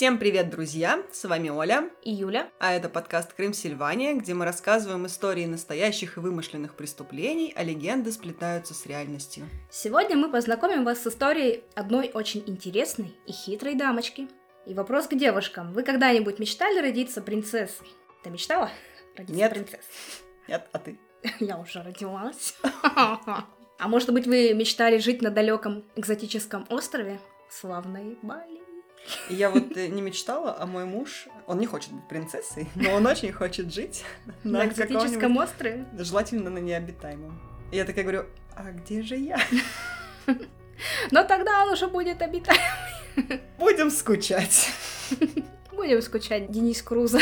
Всем привет, друзья! С вами Оля. И Юля. А это подкаст «Крым Сильвания», где мы рассказываем истории настоящих и вымышленных преступлений, а легенды сплетаются с реальностью. Сегодня мы познакомим вас с историей одной очень интересной и хитрой дамочки. И вопрос к девушкам. Вы когда-нибудь мечтали родиться принцессой? Ты мечтала родиться Нет. принцессой? Нет, а ты? Я уже родилась. А может быть, вы мечтали жить на далеком экзотическом острове? Славной Бали. И Я вот э, не мечтала, а мой муж, он не хочет быть принцессой, но он очень хочет жить На экзотическом каком-нибудь- острове? желательно на необитаемом. И я такая говорю, а где же я? Но тогда он уже будет обитать. Будем скучать. Будем скучать, Денис Круза.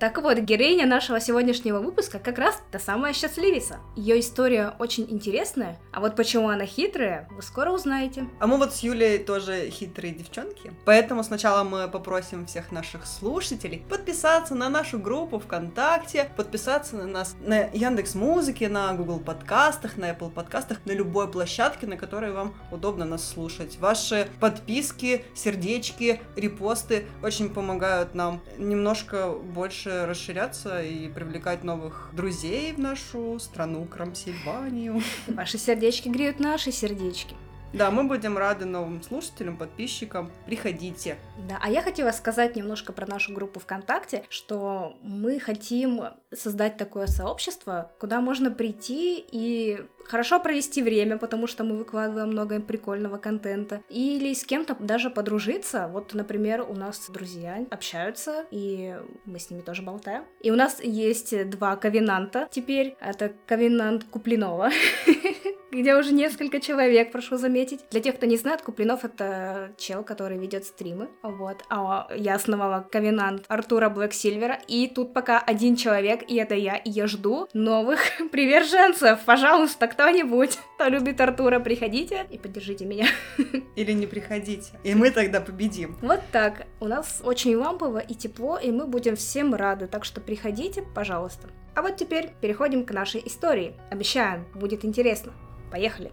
Так вот, героиня нашего сегодняшнего выпуска как раз та самая счастливица. Ее история очень интересная, а вот почему она хитрая, вы скоро узнаете. А мы вот с Юлей тоже хитрые девчонки, поэтому сначала мы попросим всех наших слушателей подписаться на нашу группу ВКонтакте, подписаться на нас на Яндекс Музыке, на Google подкастах, на Apple подкастах, на любой площадке, на которой вам удобно нас слушать. Ваши подписки, сердечки, репосты очень помогают нам немножко больше расширяться и привлекать новых друзей в нашу страну Крамсильванию. Ваши сердечки греют наши сердечки. Да, мы будем рады новым слушателям, подписчикам. Приходите. Да, а я хотела сказать немножко про нашу группу ВКонтакте, что мы хотим создать такое сообщество, куда можно прийти и хорошо провести время, потому что мы выкладываем много прикольного контента, или с кем-то даже подружиться. Вот, например, у нас друзья общаются, и мы с ними тоже болтаем. И у нас есть два ковенанта теперь. Это ковенант Куплинова, где уже несколько человек, прошу заметить. Для тех, кто не знает, Куплинов — это чел, который ведет стримы. Вот. А я основала ковенант Артура Блэксильвера, и тут пока один человек, и это я, и я жду новых приверженцев. Пожалуйста, кто-нибудь, кто любит Артура, приходите и поддержите меня. Или не приходите. И мы тогда победим. Вот так. У нас очень лампово и тепло, и мы будем всем рады, так что приходите, пожалуйста. А вот теперь переходим к нашей истории. Обещаем, будет интересно. Поехали!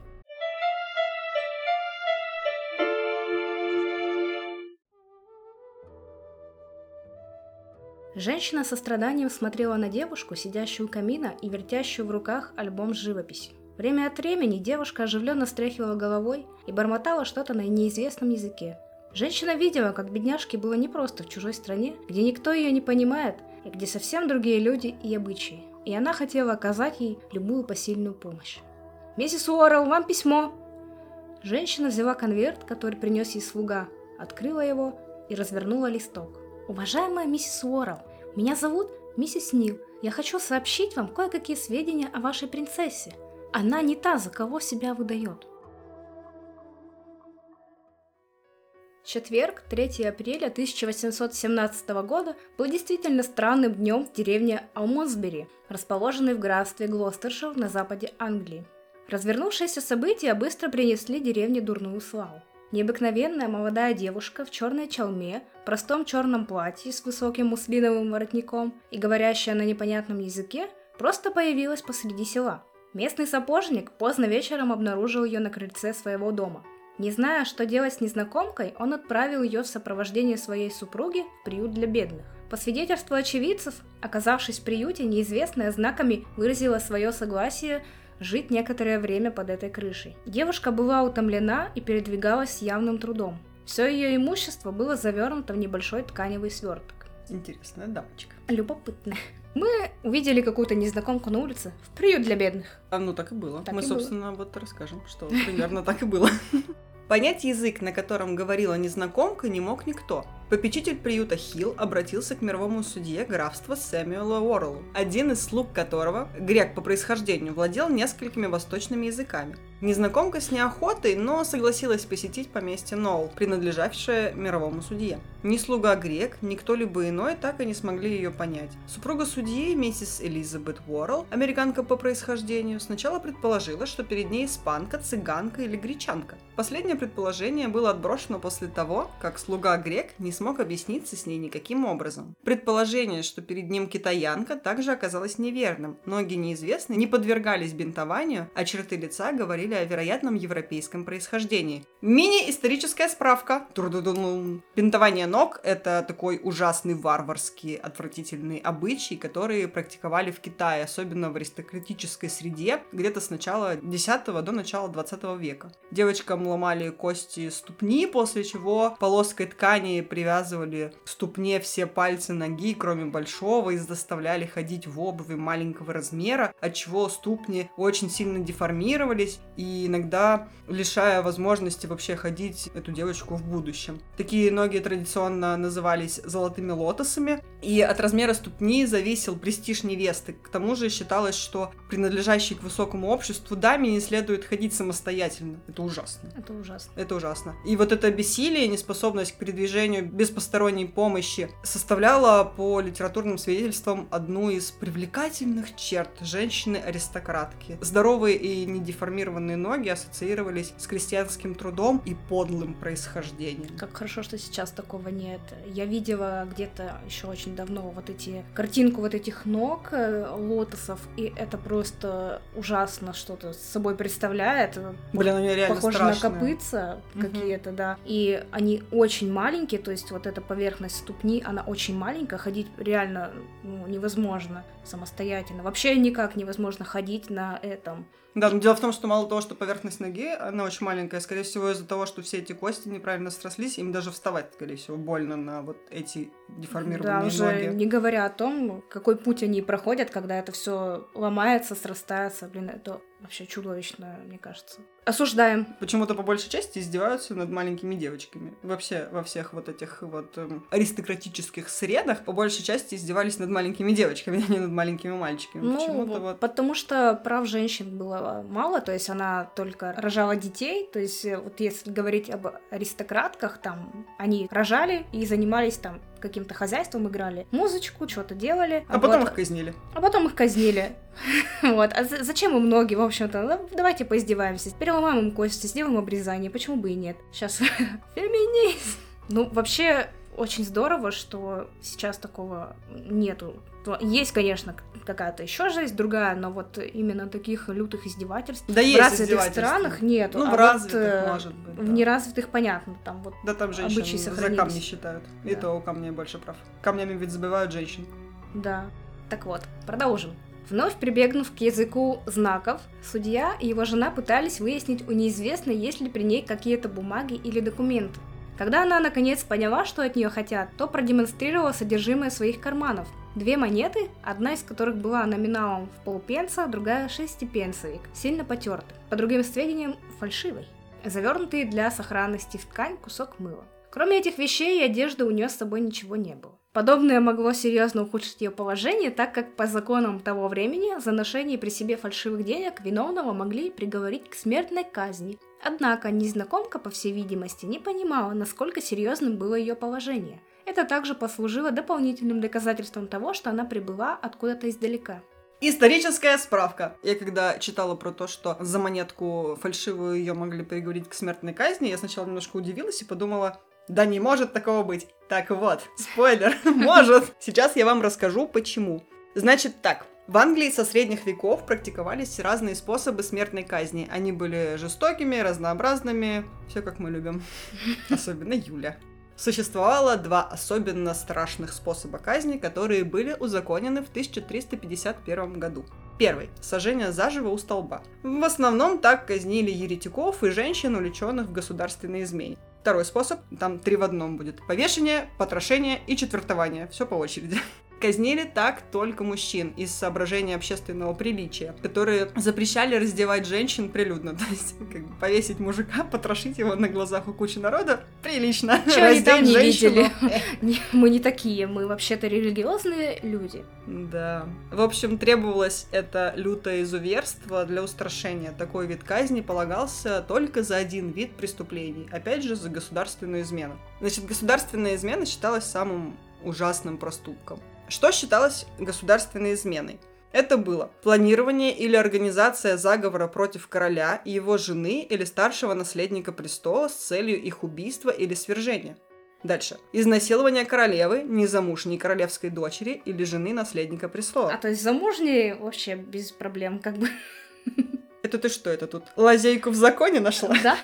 Женщина со страданием смотрела на девушку, сидящую у камина и вертящую в руках альбом с живописью. Время от времени девушка оживленно стряхивала головой и бормотала что-то на неизвестном языке. Женщина видела, как бедняжке было непросто в чужой стране, где никто ее не понимает и где совсем другие люди и обычаи. И она хотела оказать ей любую посильную помощь. «Миссис Уоррелл, вам письмо!» Женщина взяла конверт, который принес ей слуга, открыла его и развернула листок. «Уважаемая миссис Уоррелл, меня зовут миссис Нил. Я хочу сообщить вам кое-какие сведения о вашей принцессе. Она не та, за кого себя выдает». Четверг, 3 апреля 1817 года, был действительно странным днем в деревне Алмонсбери, расположенной в графстве Глостершир на западе Англии. Развернувшиеся события быстро принесли деревне дурную славу. Необыкновенная молодая девушка в черной чалме, простом черном платье с высоким муслиновым воротником и говорящая на непонятном языке, просто появилась посреди села. Местный сапожник поздно вечером обнаружил ее на крыльце своего дома. Не зная, что делать с незнакомкой, он отправил ее в сопровождении своей супруги в приют для бедных. По свидетельству очевидцев, оказавшись в приюте, неизвестная знаками выразила свое согласие жить некоторое время под этой крышей. Девушка была утомлена и передвигалась с явным трудом. Все ее имущество было завернуто в небольшой тканевый сверток. Интересная дамочка. Любопытно. Мы увидели какую-то незнакомку на улице в приют для бедных. А ну так и было. Так Мы, и было. собственно, вот расскажем, что примерно так и было. Понять язык, на котором говорила незнакомка, не мог никто. Попечитель приюта Хилл обратился к мировому судье графства Сэмюэла Уорреллу, один из слуг которого, грек по происхождению, владел несколькими восточными языками. Незнакомка с неохотой, но согласилась посетить поместье Ноул, принадлежавшее мировому судье. Ни слуга грек, ни кто-либо иной так и не смогли ее понять. Супруга судьи, миссис Элизабет Уоррелл, американка по происхождению, сначала предположила, что перед ней испанка, цыганка или гречанка. Последнее предположение было отброшено после того, как слуга грек не смог объясниться с ней никаким образом. Предположение, что перед ним китаянка, также оказалось неверным. Ноги неизвестные не подвергались бинтованию, а черты лица говорили о вероятном европейском происхождении. Мини-историческая справка. Бинтование ног – это такой ужасный варварский, отвратительный обычай, который практиковали в Китае, особенно в аристократической среде, где-то с начала 10 до начала 20 века. Девочкам ломали кости ступни, после чего полоской ткани привязывали к ступне все пальцы ноги, кроме большого, и заставляли ходить в обуви маленького размера, от чего ступни очень сильно деформировались, и иногда лишая возможности вообще ходить эту девочку в будущем. Такие ноги традиционно назывались золотыми лотосами, и от размера ступни зависел престиж невесты. К тому же считалось, что принадлежащей к высокому обществу даме не следует ходить самостоятельно. Это ужасно. Это ужасно. Это ужасно. И вот это бессилие, неспособность к передвижению без посторонней помощи составляла по литературным свидетельствам одну из привлекательных черт женщины-аристократки. Здоровые и недеформированные ноги ассоциировались с крестьянским трудом и подлым происхождением. Как хорошо, что сейчас такого нет. Я видела где-то еще очень давно вот эти картинку вот этих ног э, лотосов, и это просто ужасно что-то с собой представляет. Блин, они реально Похоже страшные. на копытца какие-то, да. И они очень маленькие, то есть вот эта поверхность ступни, она очень маленькая, ходить реально ну, невозможно самостоятельно. Вообще никак невозможно ходить на этом. Да, но дело в том, что мало того, что поверхность ноги, она очень маленькая, скорее всего, из-за того, что все эти кости неправильно срослись, им даже вставать, скорее всего, больно на вот эти Да, деформированные уже ноги. не говоря о том, какой путь они проходят, когда это все ломается, срастается. Блин, это вообще чудовищно, мне кажется. Осуждаем. Почему-то по большей части издеваются над маленькими девочками. Вообще во всех вот этих вот эм, аристократических средах по большей части издевались над маленькими девочками, а не над маленькими мальчиками. Ну, Почему-то вот... потому что прав женщин было мало, то есть она только рожала детей, то есть э, вот если говорить об аристократках, там они рожали и занимались там каким-то хозяйством, играли музычку, что-то делали. А потом вот, их казнили. а потом их казнили. Вот. А за- зачем им ноги, в общем-то? Ну, давайте поиздеваемся. Переломаем им кости, сделаем обрезание. Почему бы и нет? Сейчас феминизм. Ну, вообще, очень здорово, что сейчас такого нету. Есть, конечно, какая-то еще жизнь другая, но вот именно таких лютых издевательств Да в есть развитых странах нету. Ну, а в вот, развитых, э, может быть. В да. неразвитых понятно, там вот Да там женщин за камни считают. И Да. то у камней больше прав. Камнями ведь забивают женщин. Да. Так вот, продолжим. Вновь прибегнув к языку знаков, судья и его жена пытались выяснить у неизвестной, есть ли при ней какие-то бумаги или документы. Когда она наконец поняла, что от нее хотят, то продемонстрировала содержимое своих карманов. Две монеты, одна из которых была номиналом в полпенса, другая шестипенсовик, сильно потерты. По другим сведениям, фальшивой. Завернутый для сохранности в ткань кусок мыла. Кроме этих вещей и одежды у нее с собой ничего не было. Подобное могло серьезно ухудшить ее положение, так как по законам того времени за ношение при себе фальшивых денег виновного могли приговорить к смертной казни. Однако незнакомка, по всей видимости, не понимала, насколько серьезным было ее положение. Это также послужило дополнительным доказательством того, что она прибыла откуда-то издалека. Историческая справка. Я когда читала про то, что за монетку фальшивую ее могли приговорить к смертной казни, я сначала немножко удивилась и подумала, да не может такого быть. Так вот, спойлер, может. Сейчас я вам расскажу, почему. Значит так, в Англии со средних веков практиковались разные способы смертной казни. Они были жестокими, разнообразными, все как мы любим. Особенно Юля. Существовало два особенно страшных способа казни, которые были узаконены в 1351 году. Первый – сожжение заживо у столба. В основном так казнили еретиков и женщин, увлеченных в государственной измене. Второй способ, там три в одном будет. Повешение, потрошение и четвертование. Все по очереди. Казнили так только мужчин из соображения общественного приличия, которые запрещали раздевать женщин прилюдно. То есть, как бы повесить мужика, потрошить его на глазах у кучи народа – прилично. Чё они там не женщину видели? Мы не такие, мы вообще-то религиозные люди. Да. В общем, требовалось это лютое изуверство для устрашения. Такой вид казни полагался только за один вид преступлений. Опять же, за государственную измену. Значит, государственная измена считалась самым ужасным проступком. Что считалось государственной изменой? Это было планирование или организация заговора против короля и его жены или старшего наследника престола с целью их убийства или свержения. Дальше. Изнасилование королевы, незамужней королевской дочери или жены наследника престола. А то есть замужние вообще без проблем, как бы. Это ты что, это тут лазейку в законе нашла? Да.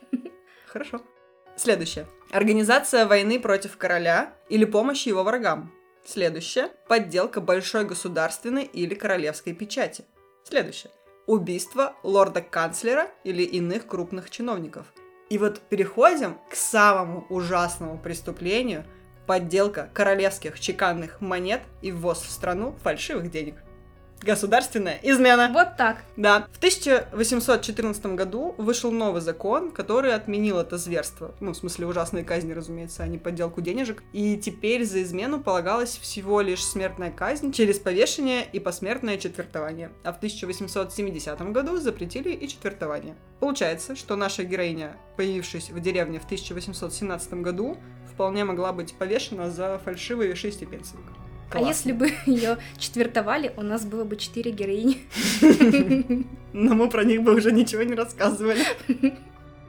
Хорошо. Следующее. Организация войны против короля или помощь его врагам. Следующее. Подделка большой государственной или королевской печати. Следующее. Убийство лорда-канцлера или иных крупных чиновников. И вот переходим к самому ужасному преступлению – подделка королевских чеканных монет и ввоз в страну фальшивых денег. Государственная измена. Вот так. Да. В 1814 году вышел новый закон, который отменил это зверство. Ну, в смысле, ужасные казни, разумеется, а не подделку денежек. И теперь за измену полагалась всего лишь смертная казнь через повешение и посмертное четвертование. А в 1870 году запретили и четвертование. Получается, что наша героиня, появившись в деревне в 1817 году, вполне могла быть повешена за фальшивые шестипенсовик. А если бы ее четвертовали, у нас было бы четыре героини. Но мы про них бы уже ничего не рассказывали.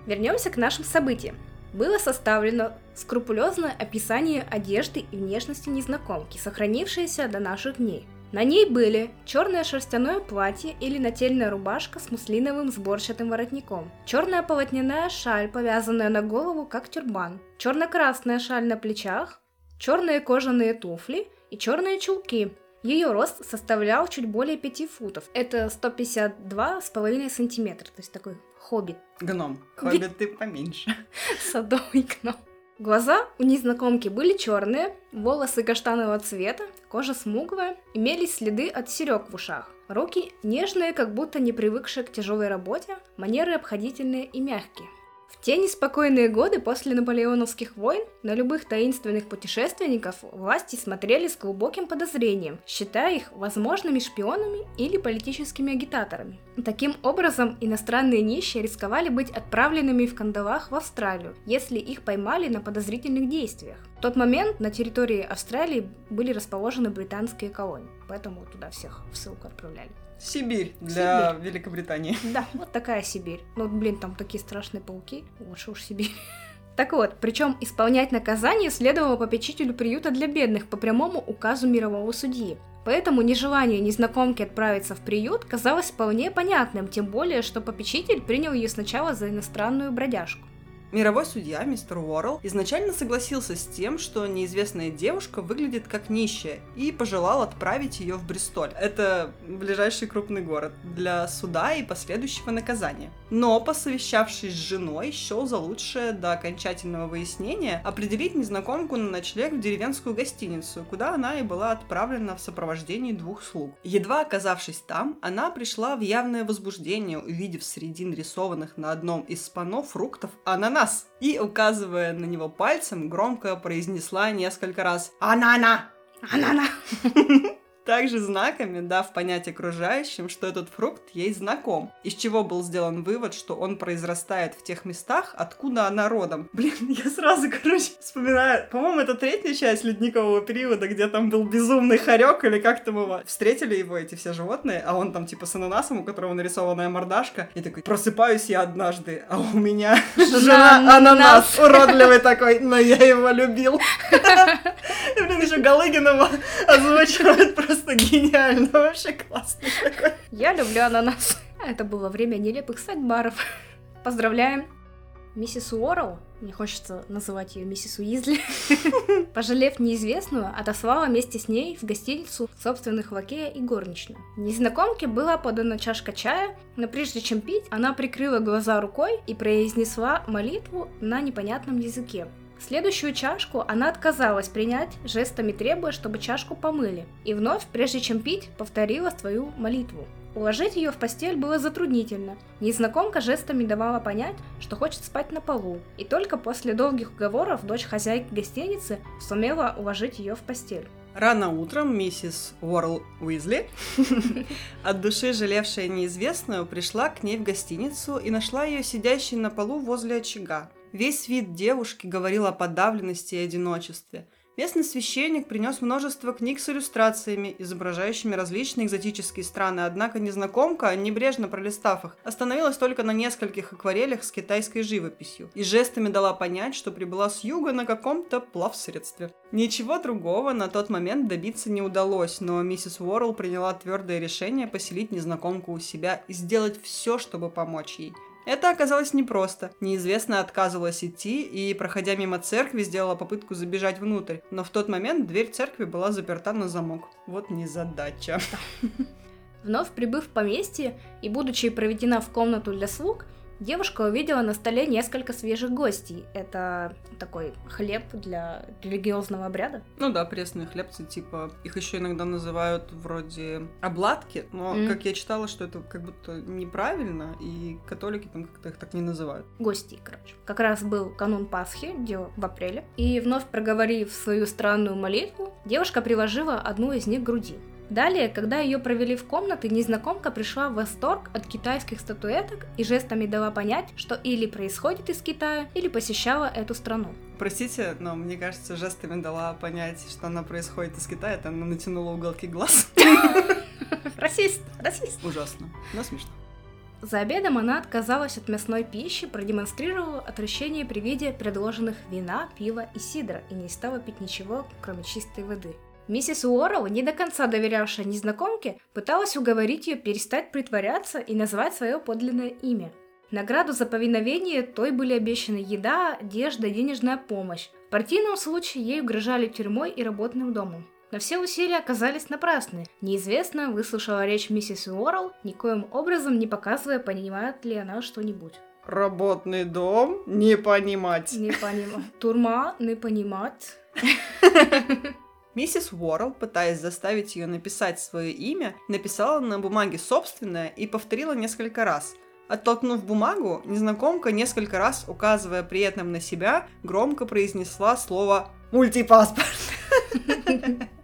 Вернемся к нашим событиям. Было составлено скрупулезное описание одежды и внешности незнакомки, сохранившееся до наших дней. На ней были черное шерстяное платье или нательная рубашка с муслиновым сборчатым воротником, черная полотняная шаль, повязанная на голову как тюрбан, черно-красная шаль на плечах, черные кожаные туфли и черные чулки. Ее рост составлял чуть более 5 футов. Это 152,5 сантиметра, то есть такой хоббит. Гном. Хоббит ты поменьше. Садовый гном. Глаза у незнакомки были черные, волосы каштанового цвета, кожа смуглая, имелись следы от серег в ушах. Руки нежные, как будто не привыкшие к тяжелой работе, манеры обходительные и мягкие. Те неспокойные годы после наполеоновских войн на любых таинственных путешественников власти смотрели с глубоким подозрением, считая их возможными шпионами или политическими агитаторами. Таким образом, иностранные нищие рисковали быть отправленными в кандалах в Австралию, если их поймали на подозрительных действиях. В тот момент на территории Австралии были расположены британские колонии, поэтому туда всех в ссылку отправляли. Сибирь для Сибирь. Великобритании. Да, вот такая Сибирь. Ну, блин, там такие страшные пауки. Лучше уж Сибирь. Так вот, причем исполнять наказание следовало попечителю приюта для бедных по прямому указу мирового судьи. Поэтому нежелание незнакомки отправиться в приют казалось вполне понятным, тем более, что попечитель принял ее сначала за иностранную бродяжку. Мировой судья, мистер Уоррелл, изначально согласился с тем, что неизвестная девушка выглядит как нищая, и пожелал отправить ее в Бристоль. Это ближайший крупный город для суда и последующего наказания. Но, посовещавшись с женой, счел за лучшее до окончательного выяснения определить незнакомку на ночлег в деревенскую гостиницу, куда она и была отправлена в сопровождении двух слуг. Едва оказавшись там, она пришла в явное возбуждение, увидев среди нарисованных на одном из спанов фруктов ананас нас!» И, указывая на него пальцем, громко произнесла несколько раз «Анана! Анана!» Также знаками дав понять окружающим, что этот фрукт ей знаком, из чего был сделан вывод, что он произрастает в тех местах, откуда она родом. Блин, я сразу, короче, вспоминаю, по-моему, это третья часть ледникового периода, где там был безумный хорек или как там его. Встретили его эти все животные, а он там типа с ананасом, у которого нарисованная мордашка, и такой, просыпаюсь я однажды, а у меня жена ананас уродливый такой, но я его любил. Блин, еще Галыгинова озвучивает просто просто гениально, вообще классный такой. Я люблю ананас. Это было время нелепых сайт-баров. Поздравляем. Миссис Уоррелл, мне хочется называть ее миссис Уизли, пожалев неизвестную, отослала вместе с ней в гостиницу собственных лакея и горничную. Незнакомке была подана чашка чая, но прежде чем пить, она прикрыла глаза рукой и произнесла молитву на непонятном языке. Следующую чашку она отказалась принять, жестами требуя, чтобы чашку помыли. И вновь, прежде чем пить, повторила свою молитву. Уложить ее в постель было затруднительно. Незнакомка жестами давала понять, что хочет спать на полу. И только после долгих уговоров дочь хозяйки гостиницы сумела уложить ее в постель. Рано утром миссис Уорл Уизли, от души жалевшая неизвестную, пришла к ней в гостиницу и нашла ее сидящей на полу возле очага. Весь вид девушки говорил о подавленности и одиночестве. Местный священник принес множество книг с иллюстрациями, изображающими различные экзотические страны, однако незнакомка, небрежно пролистав их, остановилась только на нескольких акварелях с китайской живописью и жестами дала понять, что прибыла с юга на каком-то плавсредстве. Ничего другого на тот момент добиться не удалось, но миссис Уоррелл приняла твердое решение поселить незнакомку у себя и сделать все, чтобы помочь ей. Это оказалось непросто. Неизвестная отказывалась идти и, проходя мимо церкви, сделала попытку забежать внутрь. Но в тот момент дверь церкви была заперта на замок. Вот незадача. Вновь прибыв в поместье и будучи проведена в комнату для слуг, Девушка увидела на столе несколько свежих гостей. Это такой хлеб для религиозного обряда. Ну да, пресные хлебцы, типа, их еще иногда называют вроде обладки, но mm. как я читала, что это как будто неправильно, и католики там как-то их так не называют. Гости, короче. Как раз был канун Пасхи, где в апреле, и вновь проговорив свою странную молитву, девушка приложила одну из них к груди. Далее, когда ее провели в комнаты, незнакомка пришла в восторг от китайских статуэток и жестами дала понять, что или происходит из Китая, или посещала эту страну. Простите, но мне кажется, жестами дала понять, что она происходит из Китая, это она натянула уголки глаз. Расист, расист. Ужасно, но смешно. За обедом она отказалась от мясной пищи, продемонстрировала отвращение при виде предложенных вина, пива и сидра и не стала пить ничего, кроме чистой воды. Миссис Уоррелл, не до конца доверявшая незнакомке, пыталась уговорить ее перестать притворяться и назвать свое подлинное имя. Награду за повиновение той были обещаны еда, одежда, денежная помощь. В партийном случае ей угрожали тюрьмой и работным домом. Но все усилия оказались напрасны. Неизвестно выслушала речь миссис Уоррелл, никоим образом не показывая, понимает ли она что-нибудь. Работный дом? Не понимать. Не понимать. Турма? Не понимать. Миссис Уоррелл, пытаясь заставить ее написать свое имя, написала на бумаге собственное и повторила несколько раз. Оттолкнув бумагу, незнакомка несколько раз, указывая при этом на себя, громко произнесла слово «мультипаспорт».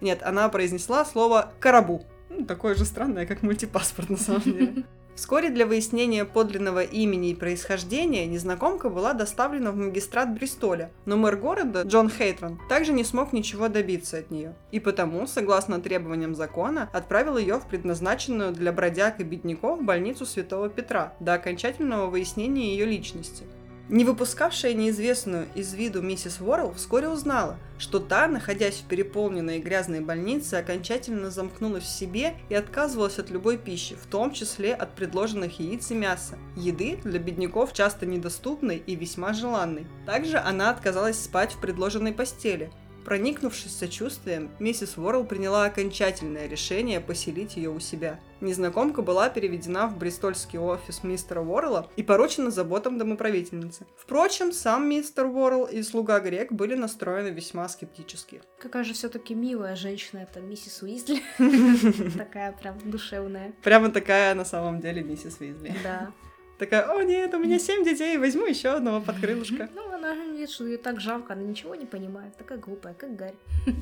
Нет, она произнесла слово «карабу». Ну, такое же странное, как мультипаспорт на самом деле. Вскоре для выяснения подлинного имени и происхождения незнакомка была доставлена в магистрат Бристоля, но мэр города, Джон Хейтрон, также не смог ничего добиться от нее, и потому, согласно требованиям закона, отправил ее в предназначенную для бродяг и бедняков больницу Святого Петра до окончательного выяснения ее личности – не выпускавшая неизвестную из виду миссис Уоррелл вскоре узнала, что та, находясь в переполненной и грязной больнице, окончательно замкнулась в себе и отказывалась от любой пищи, в том числе от предложенных яиц и мяса, еды для бедняков часто недоступной и весьма желанной. Также она отказалась спать в предложенной постели, Проникнувшись сочувствием, миссис Уоррелл приняла окончательное решение поселить ее у себя. Незнакомка была переведена в бристольский офис мистера Уоррелла и поручена заботам домоправительницы. Впрочем, сам мистер Уоррелл и слуга Грек были настроены весьма скептически. Какая же все-таки милая женщина это миссис Уизли. Такая прям душевная. Прямо такая на самом деле миссис Уизли. Да. Такая, о нет, у меня семь детей, возьму еще одного под крылышко. Ну, она видит, что ее так жалко, она ничего не понимает, такая глупая, как Гарри.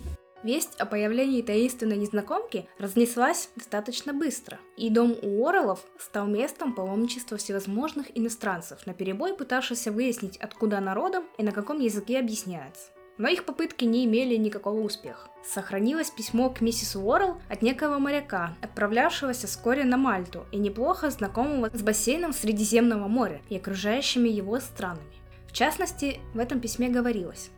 Весть о появлении таинственной незнакомки разнеслась достаточно быстро, и дом Уорреллов стал местом паломничества всевозможных иностранцев, на перебой пытавшихся выяснить, откуда народом и на каком языке объясняется но их попытки не имели никакого успеха. Сохранилось письмо к миссис Уоррелл от некого моряка, отправлявшегося вскоре на Мальту и неплохо знакомого с бассейном Средиземного моря и окружающими его странами. В частности, в этом письме говорилось.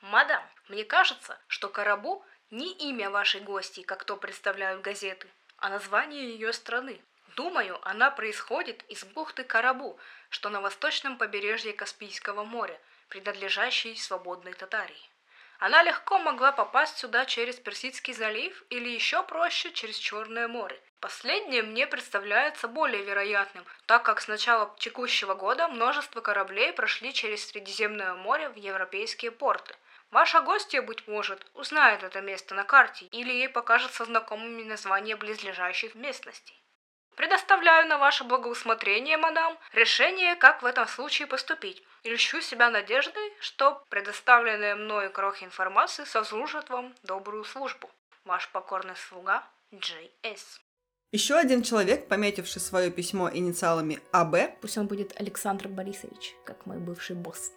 «Мадам, мне кажется, что Карабу не имя вашей гости, как то представляют газеты, а название ее страны. Думаю, она происходит из бухты Карабу, что на восточном побережье Каспийского моря, принадлежащей свободной Татарии. Она легко могла попасть сюда через Персидский залив или еще проще через Черное море. Последнее мне представляется более вероятным, так как с начала текущего года множество кораблей прошли через Средиземное море в европейские порты. Ваша гостья, быть может, узнает это место на карте или ей покажется знакомыми названия близлежащих местностей. Предоставляю на ваше благоусмотрение, мадам, решение, как в этом случае поступить. И льщу себя надеждой, что предоставленные мною крохи информации сослужат вам добрую службу. Ваш покорный слуга Джей С. Еще один человек, пометивший свое письмо инициалами АБ, пусть он будет Александр Борисович, как мой бывший босс,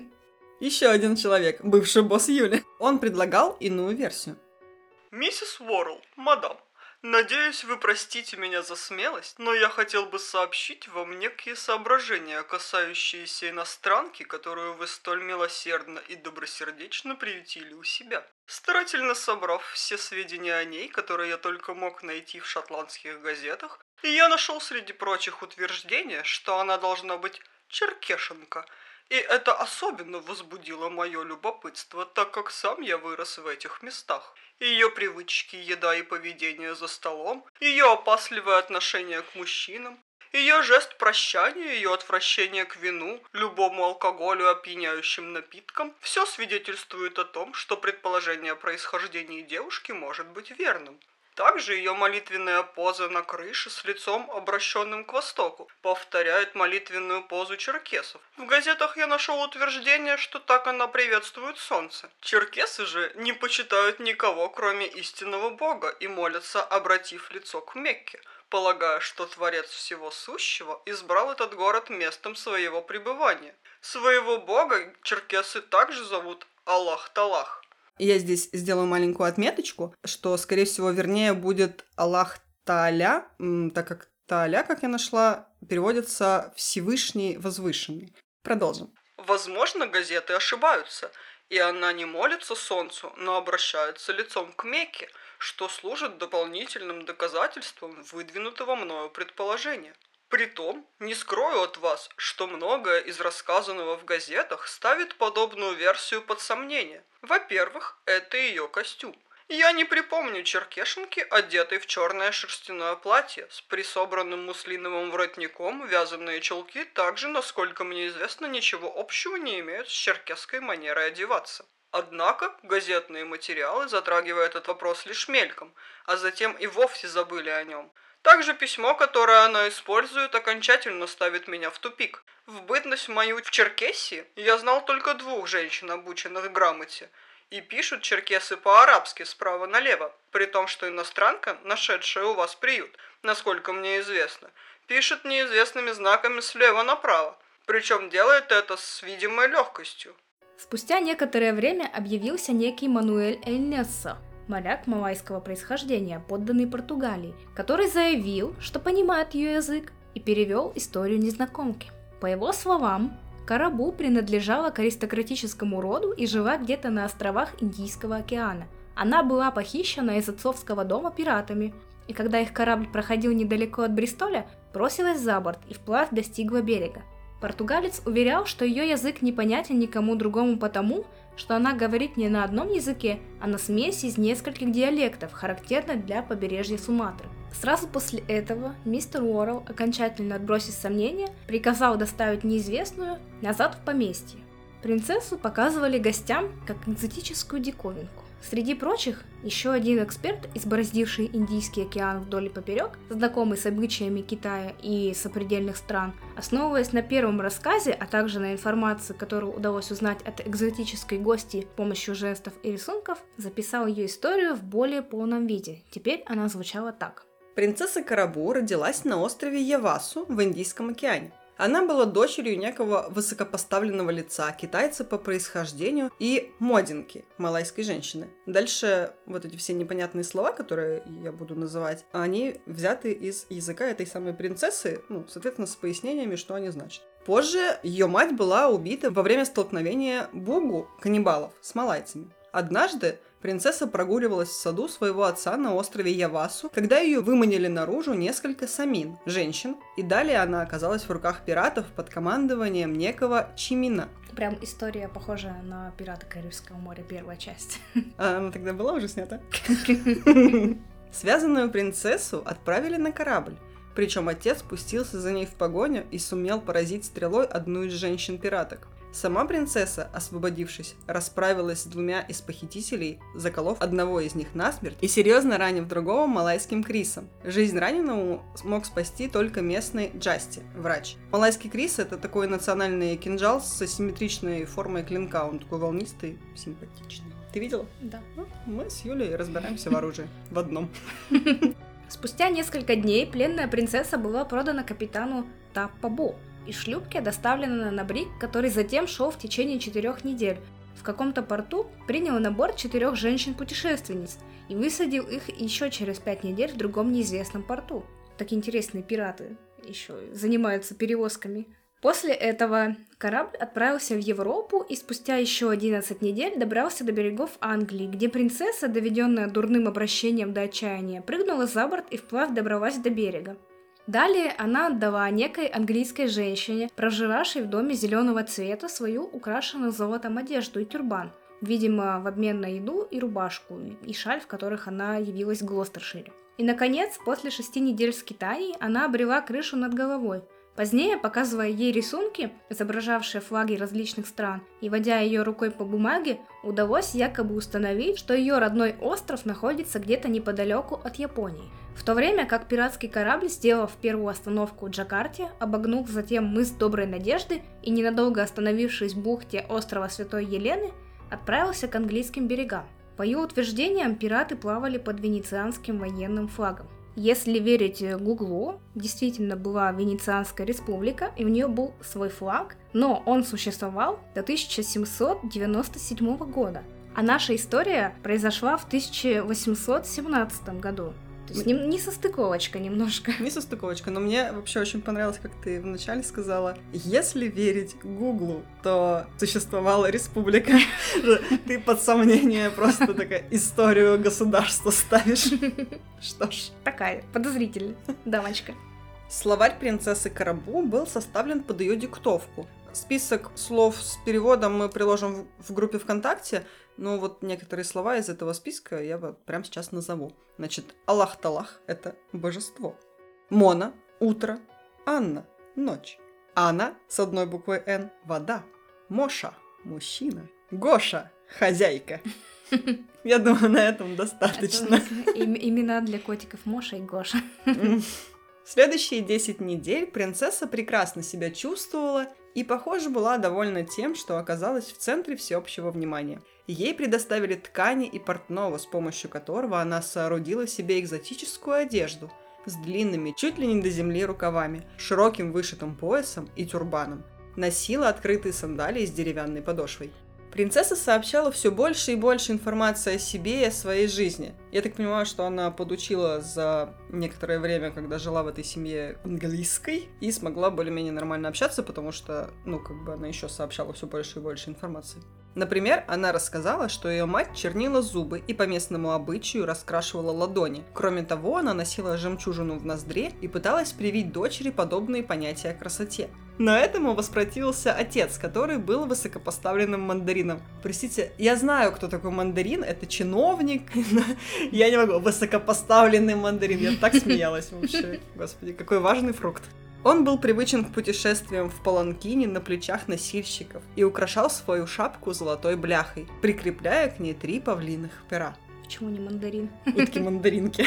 Еще один человек, бывший босс Юли. Он предлагал иную версию. Миссис Уоррелл, мадам, Надеюсь, вы простите меня за смелость, но я хотел бы сообщить вам некие соображения, касающиеся иностранки, которую вы столь милосердно и добросердечно приютили у себя. Старательно собрав все сведения о ней, которые я только мог найти в шотландских газетах, я нашел среди прочих утверждение, что она должна быть черкешенка – и это особенно возбудило мое любопытство, так как сам я вырос в этих местах. Ее привычки, еда и поведение за столом, ее опасливое отношение к мужчинам, ее жест прощания, ее отвращение к вину, любому алкоголю опьяняющим напиткам – все свидетельствует о том, что предположение о происхождении девушки может быть верным. Также ее молитвенная поза на крыше с лицом, обращенным к востоку, повторяет молитвенную позу черкесов. В газетах я нашел утверждение, что так она приветствует солнце. Черкесы же не почитают никого, кроме истинного бога, и молятся, обратив лицо к Мекке, полагая, что Творец всего сущего избрал этот город местом своего пребывания. Своего бога черкесы также зовут Аллах-Талах. Я здесь сделаю маленькую отметочку, что, скорее всего, вернее будет Аллах Тааля, так как Тааля, как я нашла, переводится «Всевышний Возвышенный». Продолжим. Возможно, газеты ошибаются, и она не молится солнцу, но обращается лицом к Мекке, что служит дополнительным доказательством выдвинутого мною предположения. Притом, не скрою от вас, что многое из рассказанного в газетах ставит подобную версию под сомнение. Во-первых, это ее костюм. Я не припомню черкешенки, одетой в черное шерстяное платье, с присобранным муслиновым воротником, вязаные чулки также, насколько мне известно, ничего общего не имеют с черкесской манерой одеваться. Однако газетные материалы затрагивают этот вопрос лишь мельком, а затем и вовсе забыли о нем – также письмо, которое она использует, окончательно ставит меня в тупик. В бытность мою в Черкесии я знал только двух женщин, обученных грамоте. И пишут черкесы по-арабски справа налево, при том, что иностранка, нашедшая у вас приют, насколько мне известно, пишет неизвестными знаками слева направо. Причем делает это с видимой легкостью. Спустя некоторое время объявился некий Мануэль Эльнесса, моряк малайского происхождения, подданный Португалии, который заявил, что понимает ее язык и перевел историю незнакомки. По его словам, Карабу принадлежала к аристократическому роду и жила где-то на островах Индийского океана. Она была похищена из отцовского дома пиратами, и когда их корабль проходил недалеко от Бристоля, бросилась за борт и вплавь достигла берега. Португалец уверял, что ее язык непонятен никому другому потому, что она говорит не на одном языке, а на смеси из нескольких диалектов, характерных для побережья Суматры. Сразу после этого мистер Уоррелл, окончательно отбросив сомнения, приказал доставить неизвестную назад в поместье. Принцессу показывали гостям как экзотическую диковинку. Среди прочих, еще один эксперт, избороздивший Индийский океан вдоль и поперек, знакомый с обычаями Китая и сопредельных стран, основываясь на первом рассказе, а также на информации, которую удалось узнать от экзотической гости с помощью жестов и рисунков, записал ее историю в более полном виде. Теперь она звучала так. Принцесса Карабу родилась на острове Явасу в Индийском океане. Она была дочерью некого высокопоставленного лица, китайца по происхождению и модинки, малайской женщины. Дальше вот эти все непонятные слова, которые я буду называть, они взяты из языка этой самой принцессы, ну, соответственно, с пояснениями, что они значат. Позже ее мать была убита во время столкновения бугу каннибалов с малайцами. Однажды принцесса прогуливалась в саду своего отца на острове Явасу, когда ее выманили наружу несколько самин, женщин, и далее она оказалась в руках пиратов под командованием некого Чимина. Прям история похожая на «Пираты Карибского моря» первая часть. А она тогда была уже снята? Связанную принцессу отправили на корабль, причем отец спустился за ней в погоню и сумел поразить стрелой одну из женщин-пираток. Сама принцесса, освободившись, расправилась с двумя из похитителей, заколов одного из них насмерть и серьезно ранив другого малайским крисом. Жизнь раненому смог спасти только местный Джасти, врач. Малайский крис – это такой национальный кинжал с асимметричной формой клинка, он такой волнистый, симпатичный. Ты видела? Да. Ну, мы с Юлей разбираемся в оружии. В одном. Спустя несколько дней пленная принцесса была продана капитану Таппабо, и шлюпке доставлена на брик, который затем шел в течение четырех недель. В каком-то порту принял на борт четырех женщин-путешественниц и высадил их еще через пять недель в другом неизвестном порту. Такие интересные пираты еще занимаются перевозками. После этого корабль отправился в Европу и спустя еще 11 недель добрался до берегов Англии, где принцесса, доведенная дурным обращением до отчаяния, прыгнула за борт и вплавь добралась до берега. Далее она отдала некой английской женщине, проживавшей в доме зеленого цвета, свою украшенную золотом одежду и тюрбан, видимо, в обмен на еду и рубашку, и шаль, в которых она явилась в Глостершире. И, наконец, после шести недель скитаний, она обрела крышу над головой – Позднее, показывая ей рисунки, изображавшие флаги различных стран, и водя ее рукой по бумаге, удалось якобы установить, что ее родной остров находится где-то неподалеку от Японии. В то время как пиратский корабль, сделав первую остановку в Джакарте, обогнув затем мыс Доброй Надежды и ненадолго остановившись в бухте острова Святой Елены, отправился к английским берегам. По ее утверждениям, пираты плавали под венецианским военным флагом. Если верить Гуглу, действительно была Венецианская республика, и у нее был свой флаг, но он существовал до 1797 года. А наша история произошла в 1817 году. Есть не, не состыковочка немножко. Не состыковочка, но мне вообще очень понравилось, как ты вначале сказала, если верить Гуглу, то существовала республика. Ты под сомнение просто такая историю государства ставишь. Что ж. Такая, подозрительная дамочка. Словарь принцессы Карабу был составлен под ее диктовку. Список слов с переводом мы приложим в группе ВКонтакте, но вот некоторые слова из этого списка я вот прямо сейчас назову. Значит, Аллах-Талах – это божество. Мона – утро. Анна – ночь. Ана с одной буквой Н – вода. Моша – мужчина. Гоша – хозяйка. Я думаю, на этом достаточно. Имена для котиков Моша и Гоша. Следующие 10 недель принцесса прекрасно себя чувствовала и, похоже, была довольна тем, что оказалась в центре всеобщего внимания. Ей предоставили ткани и портного, с помощью которого она соорудила себе экзотическую одежду с длинными, чуть ли не до земли рукавами, широким вышитым поясом и тюрбаном. Носила открытые сандалии с деревянной подошвой. Принцесса сообщала все больше и больше информации о себе и о своей жизни. Я так понимаю, что она подучила за некоторое время, когда жила в этой семье английской, и смогла более-менее нормально общаться, потому что, ну, как бы она еще сообщала все больше и больше информации. Например, она рассказала, что ее мать чернила зубы и по местному обычаю раскрашивала ладони. Кроме того, она носила жемчужину в ноздре и пыталась привить дочери подобные понятия о красоте. Но этому воспротивился отец, который был высокопоставленным мандарином. Простите, я знаю, кто такой мандарин, это чиновник. Я не могу, высокопоставленный мандарин. Я так смеялась вообще. Господи, какой важный фрукт. Он был привычен к путешествиям в паланкине на плечах носильщиков и украшал свою шапку золотой бляхой, прикрепляя к ней три павлиных пера. Почему не мандарин? Утки мандаринки.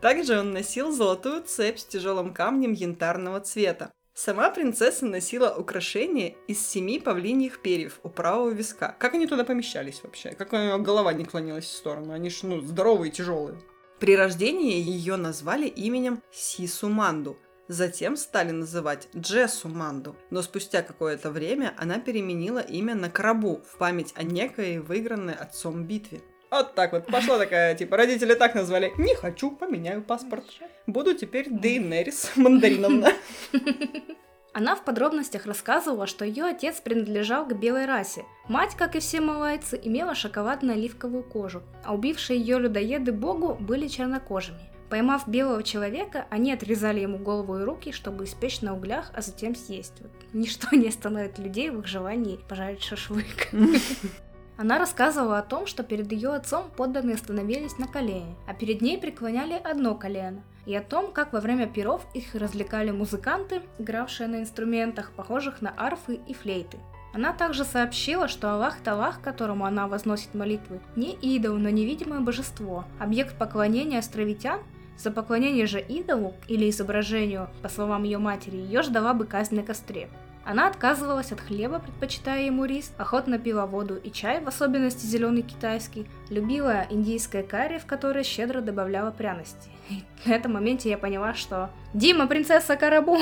Также он носил золотую цепь с тяжелым камнем янтарного цвета. Сама принцесса носила украшения из семи павлиньих перьев у правого виска. Как они туда помещались вообще? Как у нее голова не клонилась в сторону? Они ж, ну, здоровые и тяжелые. При рождении ее назвали именем Сисуманду – Затем стали называть Джессу Манду, но спустя какое-то время она переменила имя на Крабу в память о некой выигранной отцом битве. Вот так вот. Пошла такая, типа, родители так назвали. Не хочу, поменяю паспорт. Буду теперь Дейнерис Мандариновна. Она в подробностях рассказывала, что ее отец принадлежал к белой расе. Мать, как и все малайцы, имела шоколадно-оливковую кожу, а убившие ее людоеды богу были чернокожими. Поймав белого человека, они отрезали ему голову и руки, чтобы испечь на углях, а затем съесть. Вот. Ничто не остановит людей в их желании пожарить шашлык. Она рассказывала о том, что перед ее отцом подданные становились на колени, а перед ней преклоняли одно колено, и о том, как во время перов их развлекали музыканты, игравшие на инструментах, похожих на арфы и флейты. Она также сообщила, что Аллах-Талах, которому она возносит молитвы, не идол, но невидимое божество, объект поклонения островитян, за поклонение же идолу или изображению, по словам ее матери, ее ждала бы казнь на костре. Она отказывалась от хлеба, предпочитая ему рис, охотно пила воду и чай, в особенности зеленый китайский, любила индийское карри, в которое щедро добавляла пряности. И на этом моменте я поняла, что «Дима, принцесса Карабу!»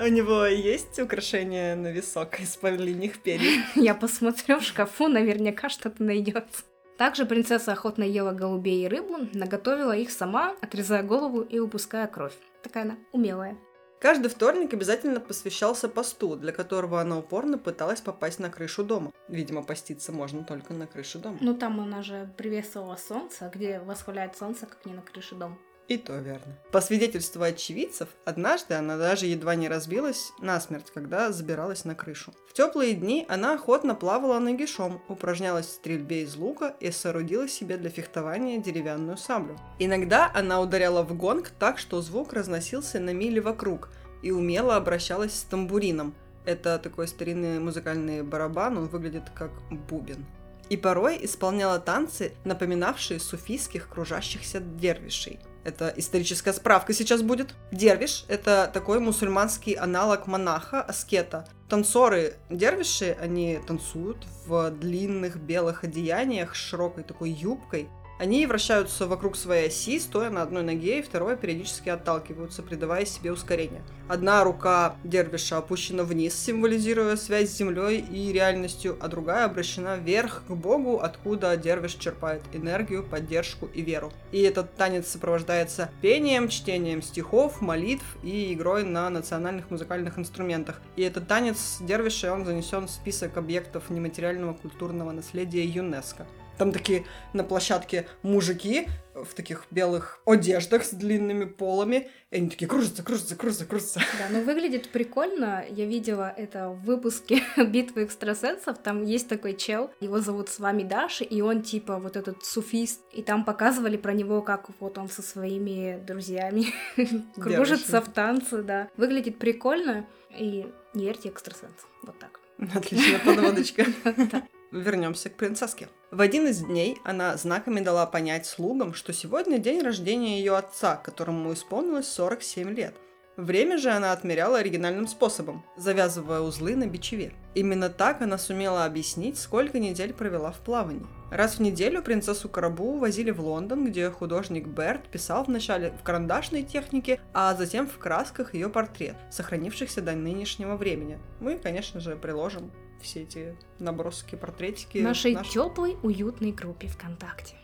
У него есть украшение на висок из павлиньих перьев? Я посмотрю в шкафу, наверняка что-то найдется. Также принцесса охотно ела голубей и рыбу, наготовила их сама, отрезая голову и упуская кровь. Такая она умелая. Каждый вторник обязательно посвящался посту, для которого она упорно пыталась попасть на крышу дома. Видимо, поститься можно только на крыше дома. Ну там она же приветствовала солнце, где восхваляет солнце, как не на крыше дома. И то верно. По свидетельству очевидцев, однажды она даже едва не разбилась насмерть, когда забиралась на крышу. В теплые дни она охотно плавала нагишом, упражнялась в стрельбе из лука и соорудила себе для фехтования деревянную саблю. Иногда она ударяла в гонг так, что звук разносился на мили вокруг, и умело обращалась с тамбурином. Это такой старинный музыкальный барабан, он выглядит как бубен и порой исполняла танцы, напоминавшие суфийских кружащихся дервишей. Это историческая справка сейчас будет. Дервиш – это такой мусульманский аналог монаха, аскета. Танцоры дервиши, они танцуют в длинных белых одеяниях с широкой такой юбкой – они вращаются вокруг своей оси, стоя на одной ноге, и второй периодически отталкиваются, придавая себе ускорение. Одна рука дервиша опущена вниз, символизируя связь с землей и реальностью, а другая обращена вверх к Богу, откуда дервиш черпает энергию, поддержку и веру. И этот танец сопровождается пением, чтением стихов, молитв и игрой на национальных музыкальных инструментах. И этот танец дервиша, он занесен в список объектов нематериального культурного наследия ЮНЕСКО. Там такие на площадке мужики в таких белых одеждах с длинными полами. И они такие кружатся, кружатся, кружатся, кружатся. Да, ну выглядит прикольно. Я видела это в выпуске «Битвы экстрасенсов». Там есть такой чел, его зовут с вами Даши, и он типа вот этот суфист. И там показывали про него, как вот он со своими друзьями кружится в танце, да. Выглядит прикольно. И не верьте экстрасенсам. Вот так. Отличная подводочка. Вернемся к принцесске. В один из дней она знаками дала понять слугам, что сегодня день рождения ее отца, которому исполнилось 47 лет. Время же она отмеряла оригинальным способом, завязывая узлы на бичеве. Именно так она сумела объяснить, сколько недель провела в плавании. Раз в неделю принцессу Карабу возили в Лондон, где художник Берт писал вначале в карандашной технике, а затем в красках ее портрет, сохранившихся до нынешнего времени. Мы, конечно же, приложим все эти наброски, портретики. Нашей наш... теплой, уютной группе ВКонтакте.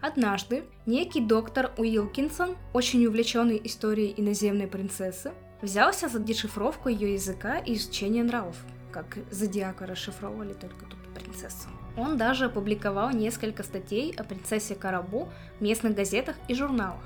Однажды некий доктор Уилкинсон, очень увлеченный историей иноземной принцессы, взялся за дешифровку ее языка и изучение нравов, как зодиака расшифровывали только тут принцессу. Он даже опубликовал несколько статей о принцессе Карабу в местных газетах и журналах.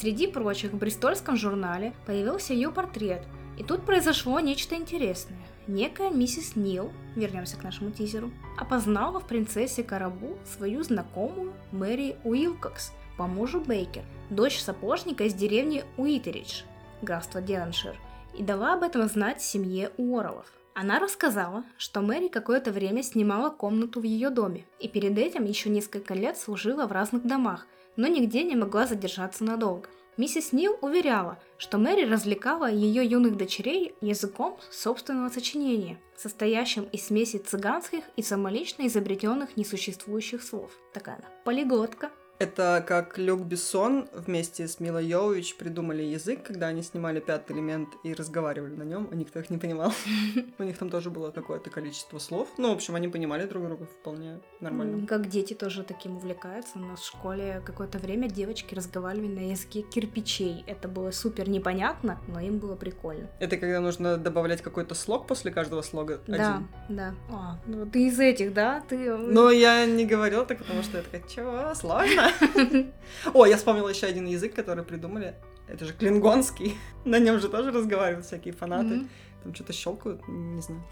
Среди прочих в Бристольском журнале появился ее портрет, и тут произошло нечто интересное некая миссис Нил, вернемся к нашему тизеру, опознала в принцессе Карабу свою знакомую Мэри Уилкокс по мужу Бейкер, дочь сапожника из деревни Уитеридж, графство Девоншир, и дала об этом знать семье Уоррелов. Она рассказала, что Мэри какое-то время снимала комнату в ее доме, и перед этим еще несколько лет служила в разных домах, но нигде не могла задержаться надолго – Миссис Нил уверяла, что Мэри развлекала ее юных дочерей языком собственного сочинения, состоящим из смеси цыганских и самолично изобретенных несуществующих слов. Такая она полиглотка, это как Люк Бессон вместе с Милой Йовович придумали язык, когда они снимали пятый элемент и разговаривали на нем, а никто их не понимал. У них там тоже было какое-то количество слов. Ну, в общем, они понимали друг друга вполне нормально. Как дети тоже таким увлекаются. У нас в школе какое-то время девочки разговаривали на языке кирпичей. Это было супер непонятно, но им было прикольно. Это когда нужно добавлять какой-то слог после каждого слога? Да, да. А, ну ты из этих, да? Ты... Но я не говорила так, потому что я такая, чего, сложно? О, я вспомнила еще один язык, который придумали. Это же клингонский. На нем же тоже разговаривают всякие фанаты. Там что-то щелкают, не знаю.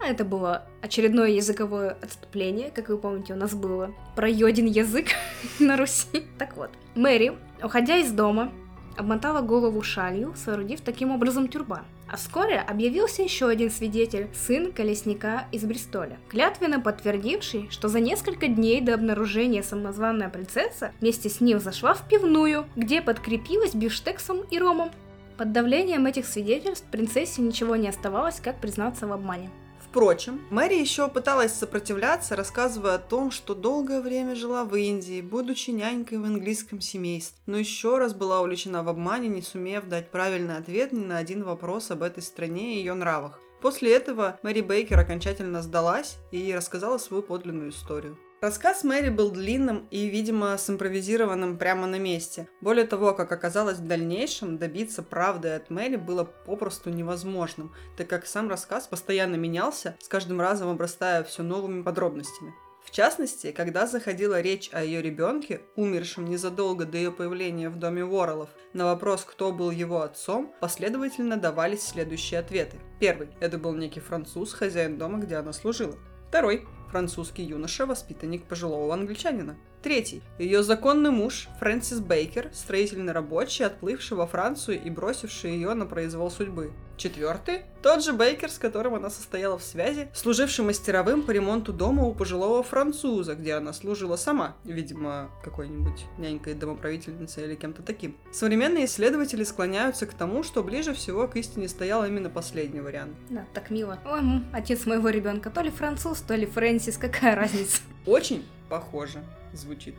А это было очередное языковое отступление, как вы помните, у нас было про йодин язык на Руси. Так вот, Мэри, уходя из дома, обмотала голову шалью, соорудив таким образом тюрбан. А вскоре объявился еще один свидетель, сын колесника из Бристоля, клятвенно подтвердивший, что за несколько дней до обнаружения самозванная принцесса вместе с ним зашла в пивную, где подкрепилась бифштексом и ромом. Под давлением этих свидетельств принцессе ничего не оставалось, как признаться в обмане. Впрочем, Мэри еще пыталась сопротивляться, рассказывая о том, что долгое время жила в Индии, будучи нянькой в английском семействе, но еще раз была увлечена в обмане, не сумев дать правильный ответ ни на один вопрос об этой стране и ее нравах. После этого Мэри Бейкер окончательно сдалась и рассказала свою подлинную историю. Рассказ Мэри был длинным и, видимо, симпровизированным прямо на месте. Более того, как оказалось в дальнейшем, добиться правды от Мэри было попросту невозможным, так как сам рассказ постоянно менялся, с каждым разом обрастая все новыми подробностями. В частности, когда заходила речь о ее ребенке, умершем незадолго до ее появления в доме Воролов, на вопрос, кто был его отцом, последовательно давались следующие ответы. Первый – это был некий француз, хозяин дома, где она служила. Второй французский юноша, воспитанник пожилого англичанина. Третий. Ее законный муж Фрэнсис Бейкер, строительный рабочий, отплывший во Францию и бросивший ее на произвол судьбы. Четвертый. Тот же Бейкер, с которым она состояла в связи, служивший мастеровым по ремонту дома у пожилого француза, где она служила сама, видимо, какой-нибудь нянькой, домоправительницей или кем-то таким. Современные исследователи склоняются к тому, что ближе всего к истине стоял именно последний вариант. Да, так мило. Ой, отец моего ребенка то ли француз, то ли Фрэнсис, какая разница? Очень похоже звучит.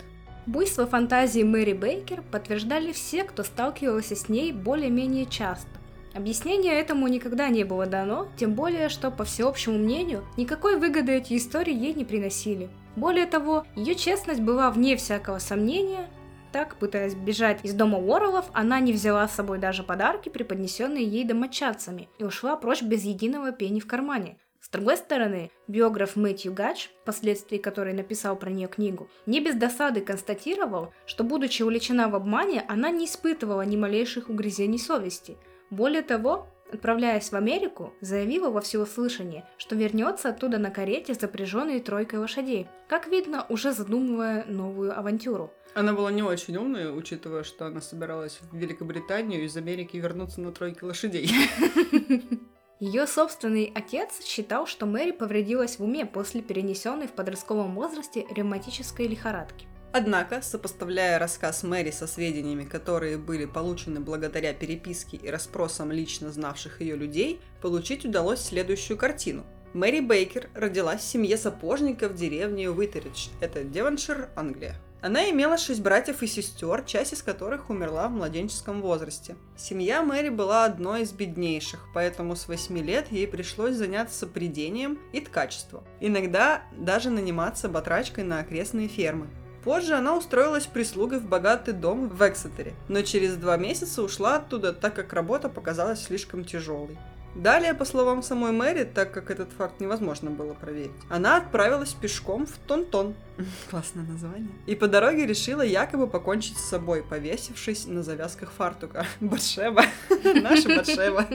Буйство фантазии Мэри Бейкер подтверждали все, кто сталкивался с ней более-менее часто. Объяснения этому никогда не было дано, тем более, что, по всеобщему мнению, никакой выгоды эти истории ей не приносили. Более того, ее честность была вне всякого сомнения, так, пытаясь бежать из дома Уоррелов, она не взяла с собой даже подарки, преподнесенные ей домочадцами, и ушла прочь без единого пени в кармане – с другой стороны, биограф Мэтью Гач, впоследствии который написал про нее книгу, не без досады констатировал, что, будучи увлечена в обмане, она не испытывала ни малейших угрызений совести. Более того, отправляясь в Америку, заявила во всеуслышание, что вернется оттуда на карете, запряженной тройкой лошадей, как видно, уже задумывая новую авантюру. Она была не очень умная, учитывая, что она собиралась в Великобританию из Америки вернуться на тройке лошадей. Ее собственный отец считал, что Мэри повредилась в уме после перенесенной в подростковом возрасте ревматической лихорадки. Однако, сопоставляя рассказ Мэри со сведениями, которые были получены благодаря переписке и расспросам лично знавших ее людей, получить удалось следующую картину. Мэри Бейкер родилась в семье сапожника в деревне Уитеридж, это Девоншир, Англия. Она имела шесть братьев и сестер, часть из которых умерла в младенческом возрасте. Семья Мэри была одной из беднейших, поэтому с 8 лет ей пришлось заняться придением и ткачеством. Иногда даже наниматься батрачкой на окрестные фермы. Позже она устроилась прислугой в богатый дом в Эксетере, но через два месяца ушла оттуда, так как работа показалась слишком тяжелой. Далее, по словам самой Мэри, так как этот факт невозможно было проверить, она отправилась пешком в Тонтон. Классное название. И по дороге решила якобы покончить с собой, повесившись на завязках фартука. Батшеба. Наша Батшеба.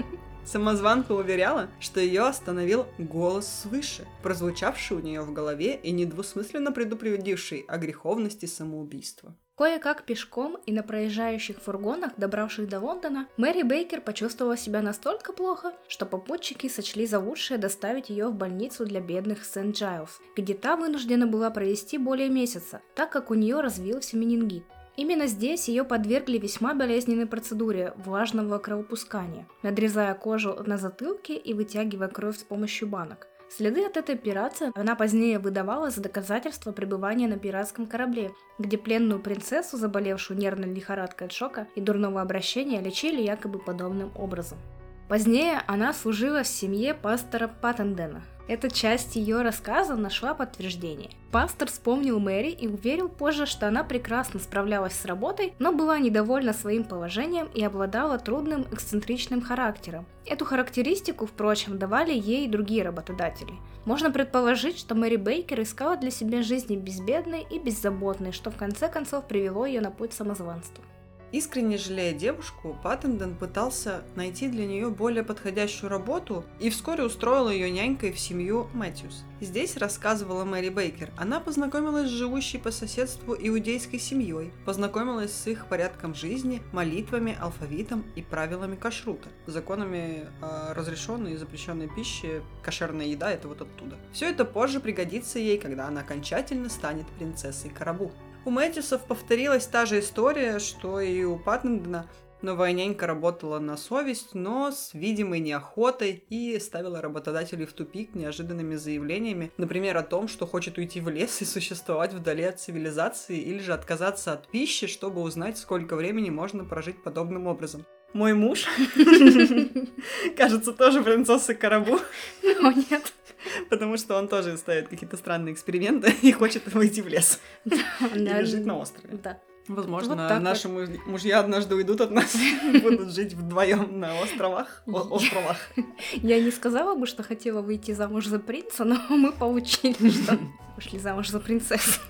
Самозванка уверяла, что ее остановил голос свыше, прозвучавший у нее в голове и недвусмысленно предупредивший о греховности самоубийства. Кое-как пешком и на проезжающих фургонах, добравших до Лондона, Мэри Бейкер почувствовала себя настолько плохо, что попутчики сочли за лучшее доставить ее в больницу для бедных Сент-Джайлс, где та вынуждена была провести более месяца, так как у нее развился менингит. Именно здесь ее подвергли весьма болезненной процедуре влажного кровопускания, надрезая кожу на затылке и вытягивая кровь с помощью банок. Следы от этой операции она позднее выдавала за доказательство пребывания на пиратском корабле, где пленную принцессу, заболевшую нервной лихорадкой от шока и дурного обращения, лечили якобы подобным образом. Позднее она служила в семье пастора Паттендена, эта часть ее рассказа нашла подтверждение. Пастор вспомнил Мэри и уверил позже, что она прекрасно справлялась с работой, но была недовольна своим положением и обладала трудным эксцентричным характером. Эту характеристику, впрочем, давали ей и другие работодатели. Можно предположить, что Мэри Бейкер искала для себя жизни безбедной и беззаботной, что в конце концов привело ее на путь самозванства. Искренне жалея девушку, Паттенден пытался найти для нее более подходящую работу и вскоре устроил ее нянькой в семью Мэтьюс. Здесь рассказывала Мэри Бейкер. Она познакомилась с живущей по соседству иудейской семьей, познакомилась с их порядком жизни, молитвами, алфавитом и правилами кашрута, законами о разрешенной и запрещенной пище, кошерная еда – это вот оттуда. Все это позже пригодится ей, когда она окончательно станет принцессой Карабу. У Мэтьюсов повторилась та же история, что и у Паттендена. Новая нянька работала на совесть, но с видимой неохотой и ставила работодателей в тупик неожиданными заявлениями, например, о том, что хочет уйти в лес и существовать вдали от цивилизации, или же отказаться от пищи, чтобы узнать, сколько времени можно прожить подобным образом. Мой муж, кажется, тоже принцесса Карабу. О, нет. Потому что он тоже ставит какие-то странные эксперименты и хочет выйти в лес. Или жить на острове. Да. Возможно, Вот наши муж- мужья однажды уйдут от нас и будут жить вдвоем на островах. О- островах. Я не сказала бы, что хотела выйти замуж за принца, но мы получили, что вышли замуж за принцессу.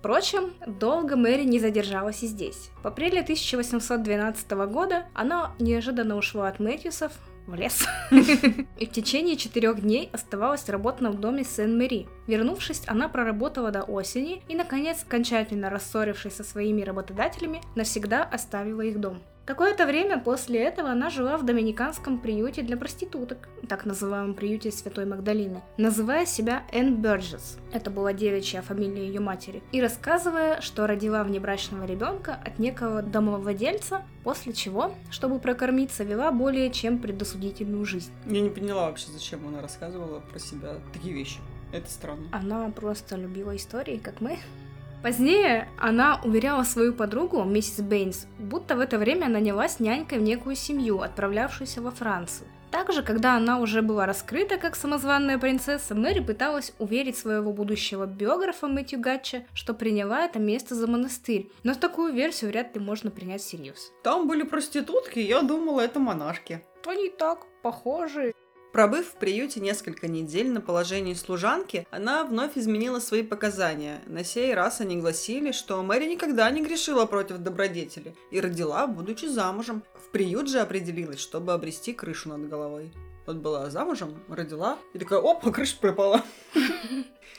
Впрочем, долго Мэри не задержалась и здесь. В апреле 1812 года она неожиданно ушла от Мэтьюсов в лес. И в течение четырех дней оставалась в работном доме Сен-Мэри. Вернувшись, она проработала до осени и, наконец, окончательно рассорившись со своими работодателями, навсегда оставила их дом. Какое-то время после этого она жила в доминиканском приюте для проституток, так называемом приюте Святой Магдалины, называя себя Энн Бёрджес, это была девичья фамилия ее матери, и рассказывая, что родила внебрачного ребенка от некого домовладельца, после чего, чтобы прокормиться, вела более чем предосудительную жизнь. Я не поняла вообще, зачем она рассказывала про себя такие вещи. Это странно. Она просто любила истории, как мы. Позднее она уверяла свою подругу, миссис Бэйнс, будто в это время нанялась нянькой в некую семью, отправлявшуюся во Францию. Также, когда она уже была раскрыта как самозванная принцесса, Мэри пыталась уверить своего будущего биографа Мэтью Гатча, что приняла это место за монастырь. Но такую версию вряд ли можно принять всерьез. Там были проститутки, я думала, это монашки. Они так похожи. Пробыв в приюте несколько недель на положении служанки, она вновь изменила свои показания. На сей раз они гласили, что Мэри никогда не грешила против добродетели и родила, будучи замужем. В приют же определилась, чтобы обрести крышу над головой. Вот была замужем, родила, и такая, опа, крыша пропала.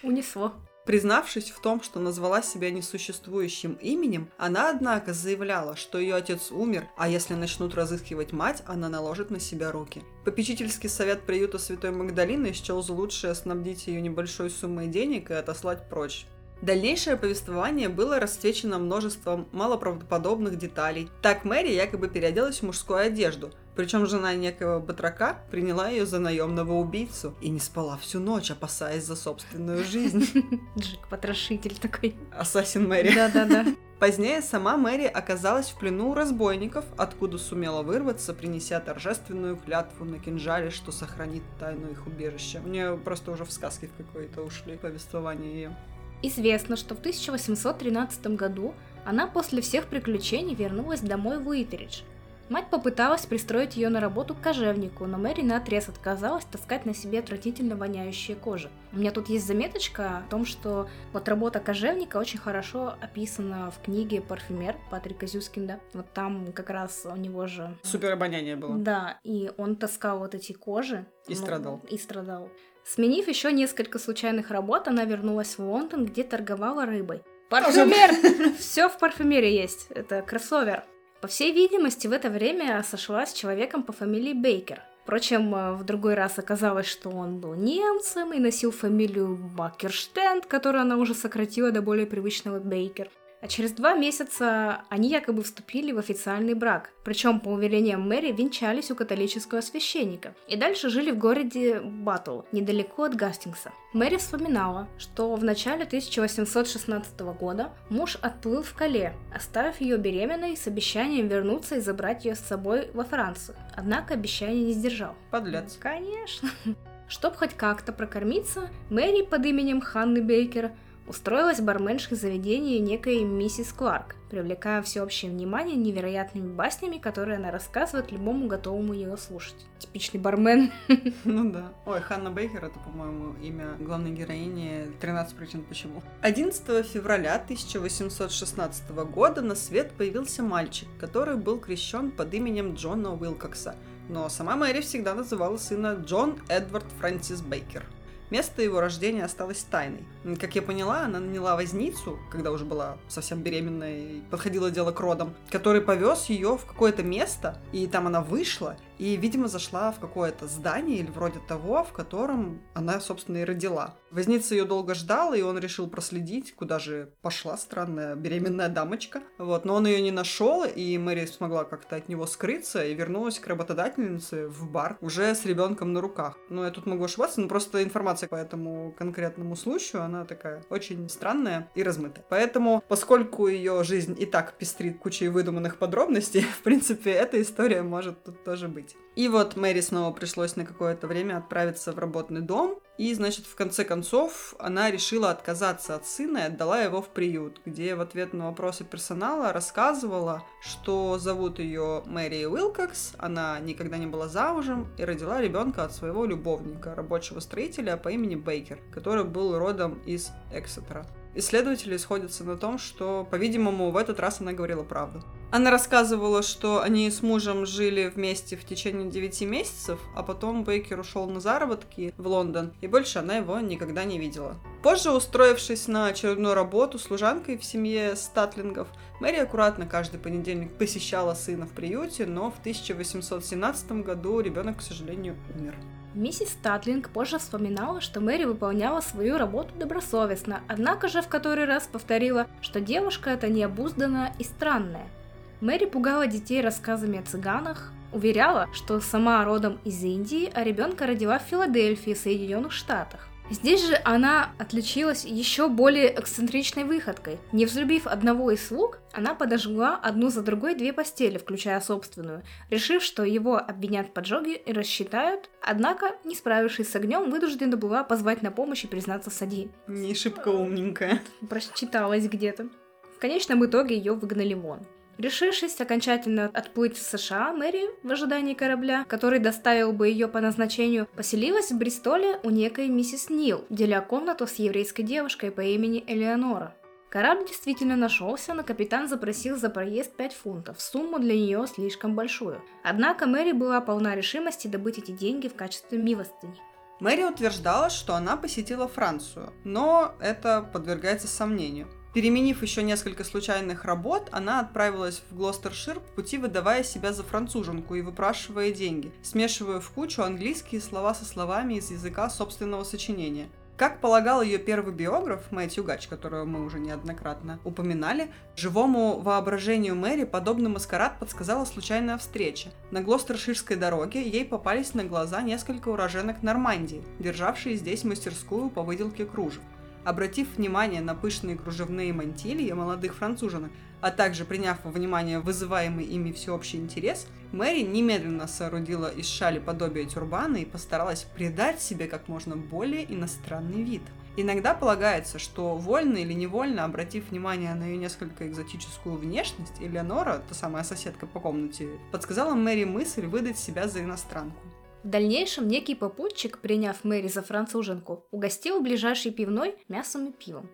Унесло. Признавшись в том, что назвала себя несуществующим именем, она, однако, заявляла, что ее отец умер, а если начнут разыскивать мать, она наложит на себя руки. Попечительский совет приюта Святой Магдалины счел за лучшее снабдить ее небольшой суммой денег и отослать прочь. Дальнейшее повествование было расцвечено множеством малоправдоподобных деталей. Так Мэри якобы переоделась в мужскую одежду, причем жена некого батрака приняла ее за наемного убийцу и не спала всю ночь, опасаясь за собственную жизнь. Джек потрошитель такой. Ассасин Мэри. Да-да-да. Позднее сама Мэри оказалась в плену у разбойников, откуда сумела вырваться, принеся торжественную клятву на кинжале, что сохранит тайну их убежища. Мне просто уже в сказке в какой-то ушли повествование ее. Известно, что в 1813 году она после всех приключений вернулась домой в Уитеридж. Мать попыталась пристроить ее на работу к кожевнику, но Мэри наотрез отказалась таскать на себе отвратительно воняющие кожи. У меня тут есть заметочка о том, что вот работа кожевника очень хорошо описана в книге «Парфюмер» Патрика Зюскинда. Вот там как раз у него же... Супер обоняние было. Да, и он таскал вот эти кожи. И страдал. И страдал. Сменив еще несколько случайных работ, она вернулась в Лондон, где торговала рыбой. Парфюмер! Все в парфюмере есть. Это кроссовер. По всей видимости, в это время сошлась с человеком по фамилии Бейкер. Впрочем, э, в другой раз оказалось, что он был немцем и носил фамилию Бакерштенд, которую она уже сократила до более привычного Бейкер. А через два месяца они якобы вступили в официальный брак. Причем, по уверениям Мэри, венчались у католического священника. И дальше жили в городе Баттл, недалеко от Гастингса. Мэри вспоминала, что в начале 1816 года муж отплыл в Кале, оставив ее беременной с обещанием вернуться и забрать ее с собой во Францию. Однако обещание не сдержал. Подлец. Конечно. Чтоб хоть как-то прокормиться, Мэри под именем Ханны Бейкер устроилась барменшей заведения некой миссис Кларк, привлекая всеобщее внимание невероятными баснями, которые она рассказывает любому готовому ее слушать. Типичный бармен. Ну да. Ой, Ханна Бейкер это, по-моему, имя главной героини 13 причин почему. 11 февраля 1816 года на свет появился мальчик, который был крещен под именем Джона Уилкокса. Но сама Мэри всегда называла сына Джон Эдвард Фрэнсис Бейкер. Место его рождения осталось тайной. Как я поняла, она наняла возницу, когда уже была совсем беременная и подходило дело к родам, который повез ее в какое-то место, и там она вышла, и, видимо, зашла в какое-то здание или вроде того, в котором она, собственно, и родила. Возница ее долго ждал, и он решил проследить, куда же пошла странная беременная дамочка. Вот, но он ее не нашел, и Мэри смогла как-то от него скрыться и вернулась к работодательнице в бар уже с ребенком на руках. Ну, я тут могу ошибаться, но просто информация по этому конкретному случаю, она такая очень странная и размытая. Поэтому, поскольку ее жизнь и так пестрит кучей выдуманных подробностей, в принципе, эта история может тут тоже быть. И вот Мэри снова пришлось на какое-то время отправиться в работный дом, и, значит, в конце концов, она решила отказаться от сына и отдала его в приют, где в ответ на вопросы персонала рассказывала, что зовут ее Мэри Уилкокс, она никогда не была замужем и родила ребенка от своего любовника, рабочего строителя по имени Бейкер, который был родом из Эксетера. Исследователи сходятся на том, что, по-видимому, в этот раз она говорила правду. Она рассказывала, что они с мужем жили вместе в течение 9 месяцев, а потом Бейкер ушел на заработки в Лондон, и больше она его никогда не видела. Позже, устроившись на очередную работу служанкой в семье Статлингов, Мэри аккуратно каждый понедельник посещала сына в приюте, но в 1817 году ребенок, к сожалению, умер. Миссис Статлинг позже вспоминала, что Мэри выполняла свою работу добросовестно, однако же в который раз повторила, что девушка эта необузданная и странная – Мэри пугала детей рассказами о цыганах, уверяла, что сама родом из Индии, а ребенка родила в Филадельфии, Соединенных Штатах. Здесь же она отличилась еще более эксцентричной выходкой. Не взлюбив одного из слуг, она подожгла одну за другой две постели, включая собственную, решив, что его обвинят в поджоге и рассчитают, однако, не справившись с огнем, вынуждена была позвать на помощь и признаться сади. Не шибко умненькая. Прочиталась где-то. В конечном итоге ее выгнали вон. Решившись окончательно отплыть в США, Мэри, в ожидании корабля, который доставил бы ее по назначению, поселилась в Бристоле у некой миссис Нил, деля комнату с еврейской девушкой по имени Элеонора. Корабль действительно нашелся, но капитан запросил за проезд 5 фунтов, сумму для нее слишком большую. Однако Мэри была полна решимости добыть эти деньги в качестве милостыни. Мэри утверждала, что она посетила Францию, но это подвергается сомнению. Переменив еще несколько случайных работ, она отправилась в Глостершир пути выдавая себя за француженку и выпрашивая деньги, смешивая в кучу английские слова со словами из языка собственного сочинения. Как полагал ее первый биограф, Мэтью Гач, которого мы уже неоднократно упоминали, живому воображению Мэри подобный маскарад подсказала случайная встреча. На Глостерширской дороге ей попались на глаза несколько уроженок Нормандии, державшие здесь мастерскую по выделке кружев. Обратив внимание на пышные кружевные мантильи молодых француженок, а также приняв во внимание вызываемый ими всеобщий интерес, Мэри немедленно соорудила из шали подобие тюрбана и постаралась придать себе как можно более иностранный вид. Иногда полагается, что вольно или невольно, обратив внимание на ее несколько экзотическую внешность, Элеонора, та самая соседка по комнате, подсказала Мэри мысль выдать себя за иностранку. В дальнейшем некий попутчик, приняв Мэри за француженку, угостил ближайшей пивной мясом и пивом.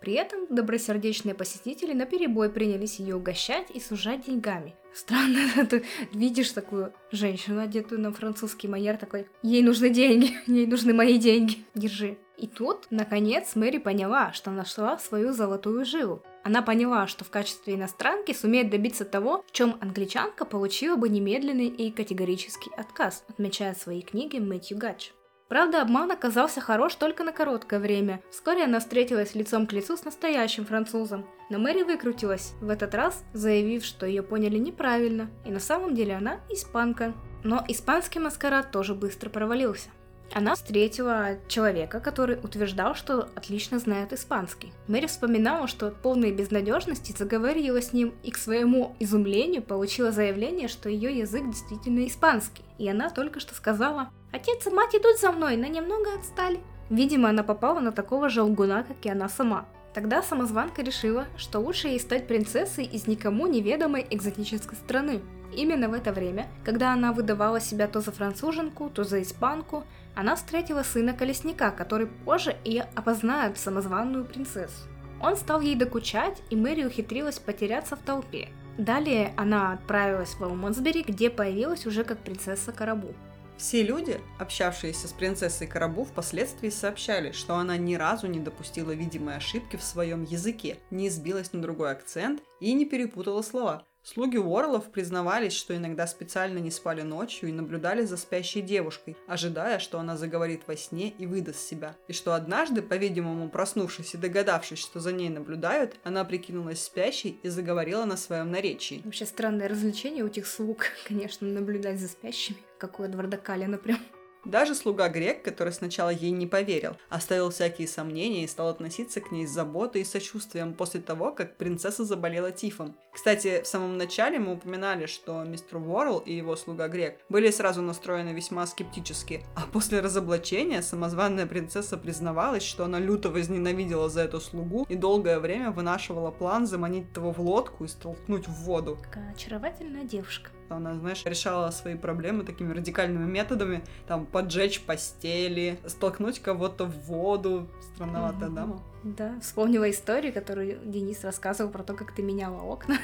При этом добросердечные посетители на перебой принялись ее угощать и сужать деньгами. Странно, ты видишь такую женщину, одетую на французский манер, такой, ей нужны деньги, ей нужны мои деньги, держи. И тут, наконец, Мэри поняла, что нашла свою золотую жилу. Она поняла, что в качестве иностранки сумеет добиться того, в чем англичанка получила бы немедленный и категорический отказ, отмечая в своей книге Мэтью Гач. Правда, обман оказался хорош только на короткое время. Вскоре она встретилась лицом к лицу с настоящим французом. Но Мэри выкрутилась, в этот раз заявив, что ее поняли неправильно, и на самом деле она испанка. Но испанский маскарад тоже быстро провалился. Она встретила человека, который утверждал, что отлично знает испанский. Мэри вспоминала, что от полной безнадежности заговорила с ним и к своему изумлению получила заявление, что ее язык действительно испанский. И она только что сказала «Отец и мать идут за мной, но немного отстали». Видимо, она попала на такого же лгуна, как и она сама. Тогда самозванка решила, что лучше ей стать принцессой из никому неведомой экзотической страны. Именно в это время, когда она выдавала себя то за француженку, то за испанку, она встретила сына колесника, который позже и опознает самозванную принцессу. Он стал ей докучать, и Мэри ухитрилась потеряться в толпе. Далее она отправилась в Алмонсбери, где появилась уже как принцесса Карабу. Все люди, общавшиеся с принцессой Карабу, впоследствии сообщали, что она ни разу не допустила видимой ошибки в своем языке, не сбилась на другой акцент и не перепутала слова. Слуги Уорлов признавались, что иногда специально не спали ночью и наблюдали за спящей девушкой, ожидая, что она заговорит во сне и выдаст себя. И что однажды, по-видимому, проснувшись и догадавшись, что за ней наблюдают, она прикинулась спящей и заговорила на своем наречии. Вообще странное развлечение у этих слуг, конечно, наблюдать за спящими. Какое Эдварда Калина прям. Даже слуга Грек, который сначала ей не поверил, оставил всякие сомнения и стал относиться к ней с заботой и сочувствием после того, как принцесса заболела тифом. Кстати, в самом начале мы упоминали, что мистер Уоррел и его слуга Грек были сразу настроены весьма скептически, а после разоблачения самозванная принцесса признавалась, что она люто возненавидела за эту слугу и долгое время вынашивала план заманить того в лодку и столкнуть в воду. Такая очаровательная девушка что она, знаешь, решала свои проблемы такими радикальными методами, там, поджечь постели, столкнуть кого-то в воду. Странноватая mm-hmm. дама. Да, вспомнила историю, которую Денис рассказывал про то, как ты меняла окна.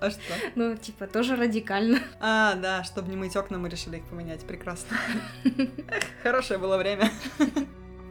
А что? Ну, типа, тоже радикально. А, да, чтобы не мыть окна, мы решили их поменять. Прекрасно. Хорошее было время.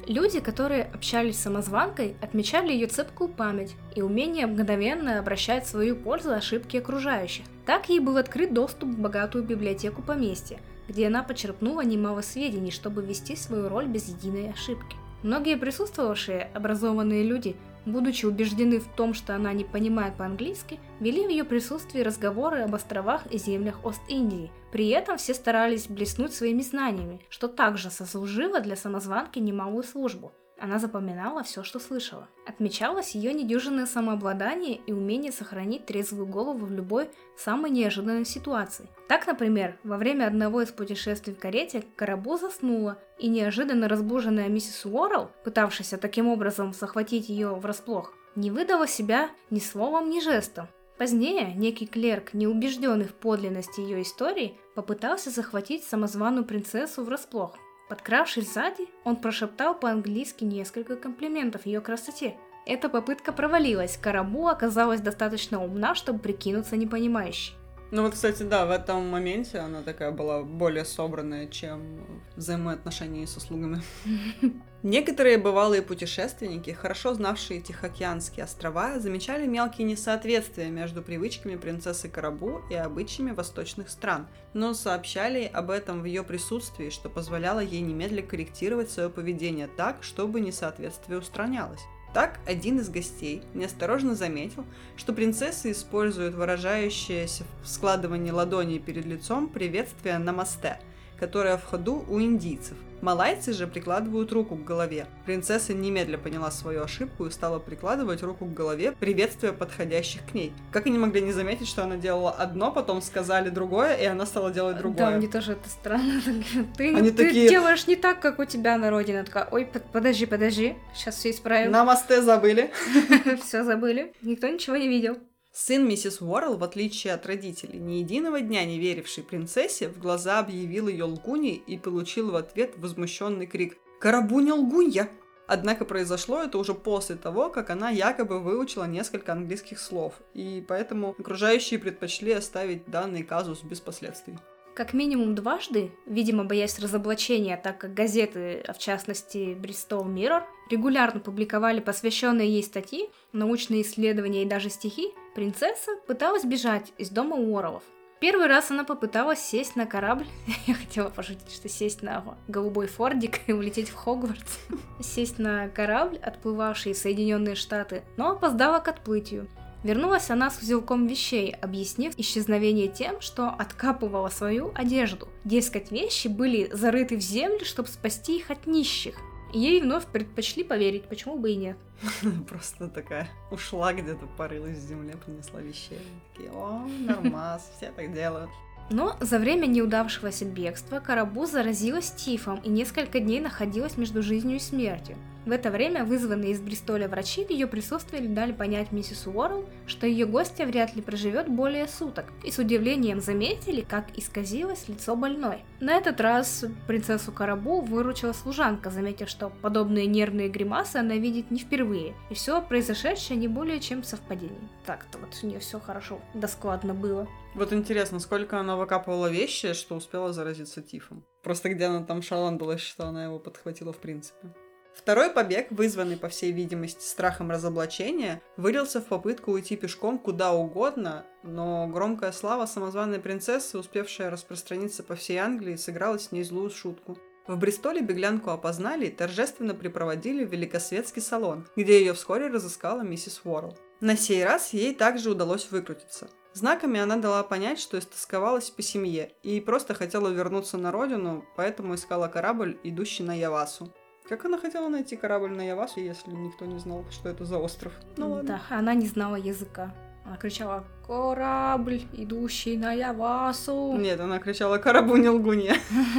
Люди, которые общались с самозванкой, отмечали ее цепкую память и умение мгновенно обращать в свою пользу ошибки окружающих. Так ей был открыт доступ в богатую библиотеку поместья, где она почерпнула немало сведений, чтобы вести свою роль без единой ошибки. Многие присутствовавшие образованные люди будучи убеждены в том, что она не понимает по-английски, вели в ее присутствии разговоры об островах и землях Ост-Индии. При этом все старались блеснуть своими знаниями, что также сослужило для самозванки немалую службу. Она запоминала все, что слышала. Отмечалось ее недюжинное самообладание и умение сохранить трезвую голову в любой самой неожиданной ситуации. Так, например, во время одного из путешествий в карете Карабу заснула, и неожиданно разбуженная миссис Уоррелл, пытавшаяся таким образом захватить ее врасплох, не выдала себя ни словом, ни жестом. Позднее некий клерк, неубежденный в подлинности ее истории, попытался захватить самозваную принцессу врасплох, Подкравшись сзади, он прошептал по-английски несколько комплиментов ее красоте. Эта попытка провалилась, Карабу оказалась достаточно умна, чтобы прикинуться непонимающей. Ну вот, кстати, да, в этом моменте она такая была более собранная, чем взаимоотношения со слугами. Некоторые бывалые путешественники, хорошо знавшие Тихоокеанские острова, замечали мелкие несоответствия между привычками принцессы Карабу и обычаями восточных стран, но сообщали об этом в ее присутствии, что позволяло ей немедленно корректировать свое поведение так, чтобы несоответствие устранялось. Так, один из гостей неосторожно заметил, что принцессы используют выражающееся в складывании ладоней перед лицом приветствие «намасте», которое в ходу у индийцев. Малайцы же прикладывают руку к голове. Принцесса немедля поняла свою ошибку и стала прикладывать руку к голове, приветствуя подходящих к ней. Как они могли не заметить, что она делала одно, потом сказали другое, и она стала делать другое? Да, мне тоже это странно. Ты, они ты такие... делаешь не так, как у тебя на родине. такая, ой, подожди, подожди, сейчас все исправим. Намасте забыли. Все забыли. Никто ничего не видел. Сын миссис Уоррелл, в отличие от родителей, ни единого дня не веривший принцессе, в глаза объявил ее лгуней и получил в ответ возмущенный крик «Карабуня лгунья!». Однако произошло это уже после того, как она якобы выучила несколько английских слов, и поэтому окружающие предпочли оставить данный казус без последствий. Как минимум дважды, видимо, боясь разоблачения, так как газеты, а в частности Bristol Mirror, регулярно публиковали посвященные ей статьи, научные исследования и даже стихи, принцесса пыталась бежать из дома Уоррелов. Первый раз она попыталась сесть на корабль. Я хотела пошутить, что сесть на голубой фордик и улететь в Хогвартс. Сесть на корабль, отплывавший в Соединенные Штаты, но опоздала к отплытию. Вернулась она с узелком вещей, объяснив исчезновение тем, что откапывала свою одежду. Дескать, вещи были зарыты в землю, чтобы спасти их от нищих. Ей вновь предпочли поверить, почему бы и нет. Просто такая ушла где-то, порылась в земле, принесла вещей. Такие, о, нормас, все так делают. Но за время неудавшегося бегства Карабу заразилась тифом и несколько дней находилась между жизнью и смертью. В это время вызванные из Бристоля врачи в ее присутствии дали понять миссис Уоррелл, что ее гостья вряд ли проживет более суток, и с удивлением заметили, как исказилось лицо больной. На этот раз принцессу Карабу выручила служанка, заметив, что подобные нервные гримасы она видит не впервые, и все произошедшее не более чем совпадение. Так-то вот у нее все хорошо, да складно было. Вот интересно, сколько она выкапывала вещи, что успела заразиться тифом? Просто где она там шаландалась, что она его подхватила в принципе. Второй побег, вызванный, по всей видимости, страхом разоблачения, вылился в попытку уйти пешком куда угодно, но громкая слава самозваной принцессы, успевшая распространиться по всей Англии, сыграла с ней злую шутку. В Бристоле беглянку опознали и торжественно припроводили в великосветский салон, где ее вскоре разыскала миссис Уоррелл. На сей раз ей также удалось выкрутиться. Знаками она дала понять, что истосковалась по семье и просто хотела вернуться на родину, поэтому искала корабль, идущий на Явасу. Как она хотела найти корабль на Явасу, если никто не знал, что это за остров? Ну ладно. Да, она не знала языка. Она кричала «Корабль, идущий на Явасу!» Нет, она кричала «Корабль не лгуне!»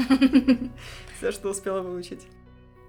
Все, что успела выучить.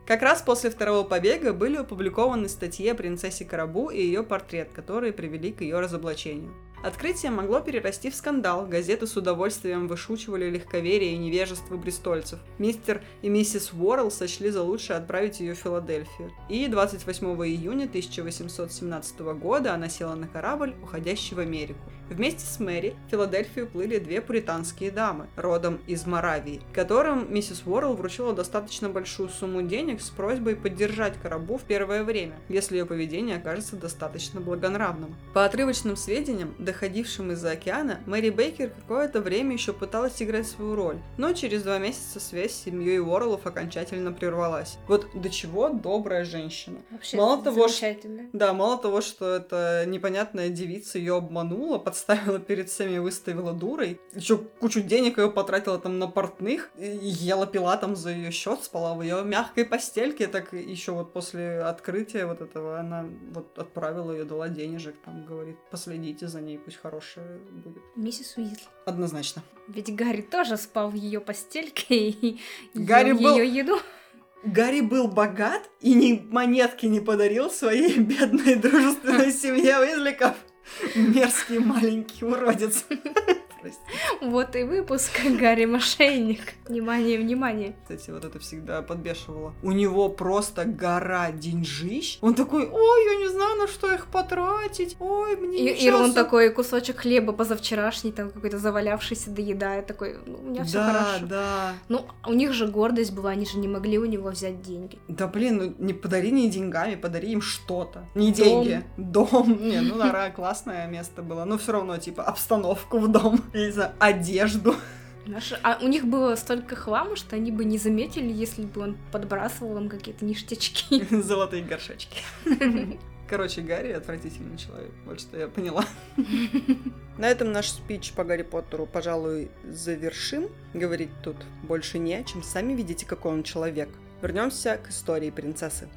Как раз после второго побега были опубликованы статьи о принцессе Карабу и ее портрет, которые привели к ее разоблачению. Открытие могло перерасти в скандал, газеты с удовольствием вышучивали легковерие и невежество бристольцев. Мистер и миссис Уоррелл сочли за лучшее отправить ее в Филадельфию. И 28 июня 1817 года она села на корабль, уходящий в Америку. Вместе с Мэри в Филадельфию плыли две пуританские дамы, родом из Моравии, которым миссис Уоррелл вручила достаточно большую сумму денег с просьбой поддержать Карабу в первое время, если ее поведение окажется достаточно благонравным. По отрывочным сведениям, доходившим из-за океана, Мэри Бейкер какое-то время еще пыталась играть свою роль, но через два месяца связь с семьей Уорреллов окончательно прервалась. Вот до чего добрая женщина. Вообще Мало того, что-. Да, мало того, что эта непонятная девица ее обманула, подставила перед всеми и выставила дурой, еще кучу денег ее потратила там на портных, ела пила там за ее счет, спала в ее мягкой постельке, так еще вот после открытия вот этого она вот отправила ее, дала денежек, там говорит, последите за ней, пусть хорошая будет. Миссис Уизли. Однозначно. Ведь Гарри тоже спал в ее постельке и Гарри ел был- ее еду. Гарри был богат и ни монетки не подарил своей бедной дружественной семье Уизликов. Мерзкий маленький уродец. Прости. Вот и выпуск Гарри Мошенник. Внимание, внимание. Кстати, вот это всегда подбешивало. У него просто гора деньжищ. Он такой, ой, я не знаю, на что их потратить. Ой, мне И, и он такой кусочек хлеба позавчерашний, там какой-то завалявшийся, доедает, такой, ну, у меня все Да, хорошо. да. Ну, у них же гордость была, они же не могли у него взять деньги. Да блин, ну не подари не деньгами, подари им что-то. Не Дом. деньги. Дом. Не, ну да, классное место было. Но все равно, типа, обстановку в дом. Я не знаю, одежду. Наши- А у них было столько хлама, что они бы не заметили, если бы он подбрасывал им какие-то ништячки. Золотые горшечки. Короче, Гарри отвратительный человек. Вот что я поняла. На этом наш спич по Гарри Поттеру, пожалуй, завершим. Говорить тут больше не о чем. Сами видите, какой он человек. Вернемся к истории принцессы.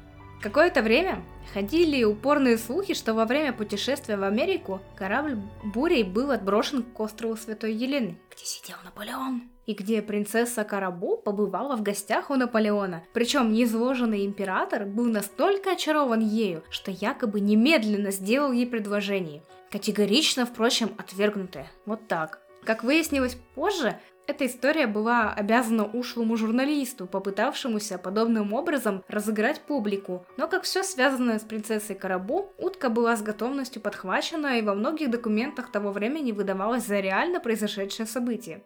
Какое-то время ходили упорные слухи, что во время путешествия в Америку корабль бурей был отброшен к острову Святой Елены, где сидел Наполеон. И где принцесса Карабу побывала в гостях у Наполеона. Причем неизложенный император был настолько очарован ею, что якобы немедленно сделал ей предложение. Категорично, впрочем, отвергнутое. Вот так. Как выяснилось позже, эта история была обязана ушлому журналисту, попытавшемуся подобным образом разыграть публику. Но как все связанное с принцессой Карабу, утка была с готовностью подхвачена и во многих документах того времени выдавалась за реально произошедшее событие.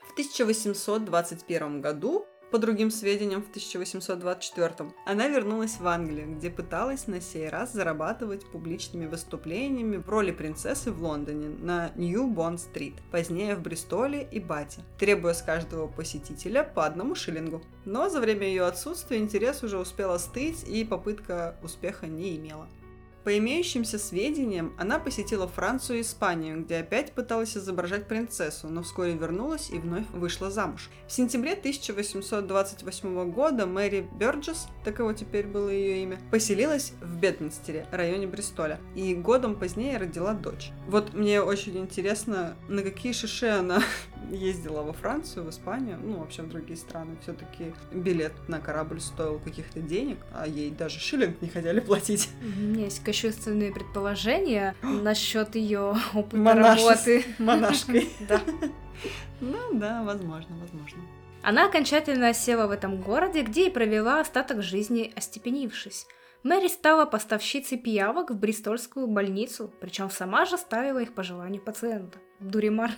В 1821 году, по другим сведениям, в 1824, она вернулась в Англию, где пыталась на сей раз зарабатывать публичными выступлениями в роли принцессы в Лондоне на Нью-Бонд-стрит, позднее в Бристоле и Бате, требуя с каждого посетителя по одному шиллингу. Но за время ее отсутствия интерес уже успел остыть и попытка успеха не имела. По имеющимся сведениям, она посетила Францию и Испанию, где опять пыталась изображать принцессу, но вскоре вернулась и вновь вышла замуж. В сентябре 1828 года Мэри Бёрджес, таково теперь было ее имя, поселилась в Бедминстере, районе Бристоля, и годом позднее родила дочь. Вот мне очень интересно, на какие шиши она ездила во Францию, в Испанию, ну, вообще в другие страны. Все-таки билет на корабль стоил каких-то денег, а ей даже шиллинг не хотели платить. У меня есть кощунственные предположения насчет ее опыта Монашес- работы. монашкой. Да. Ну да, возможно, возможно. Она окончательно осела в этом городе, где и провела остаток жизни, остепенившись. Мэри стала поставщицей пиявок в Бристольскую больницу, причем сама же ставила их по желанию пациента. Дуримар.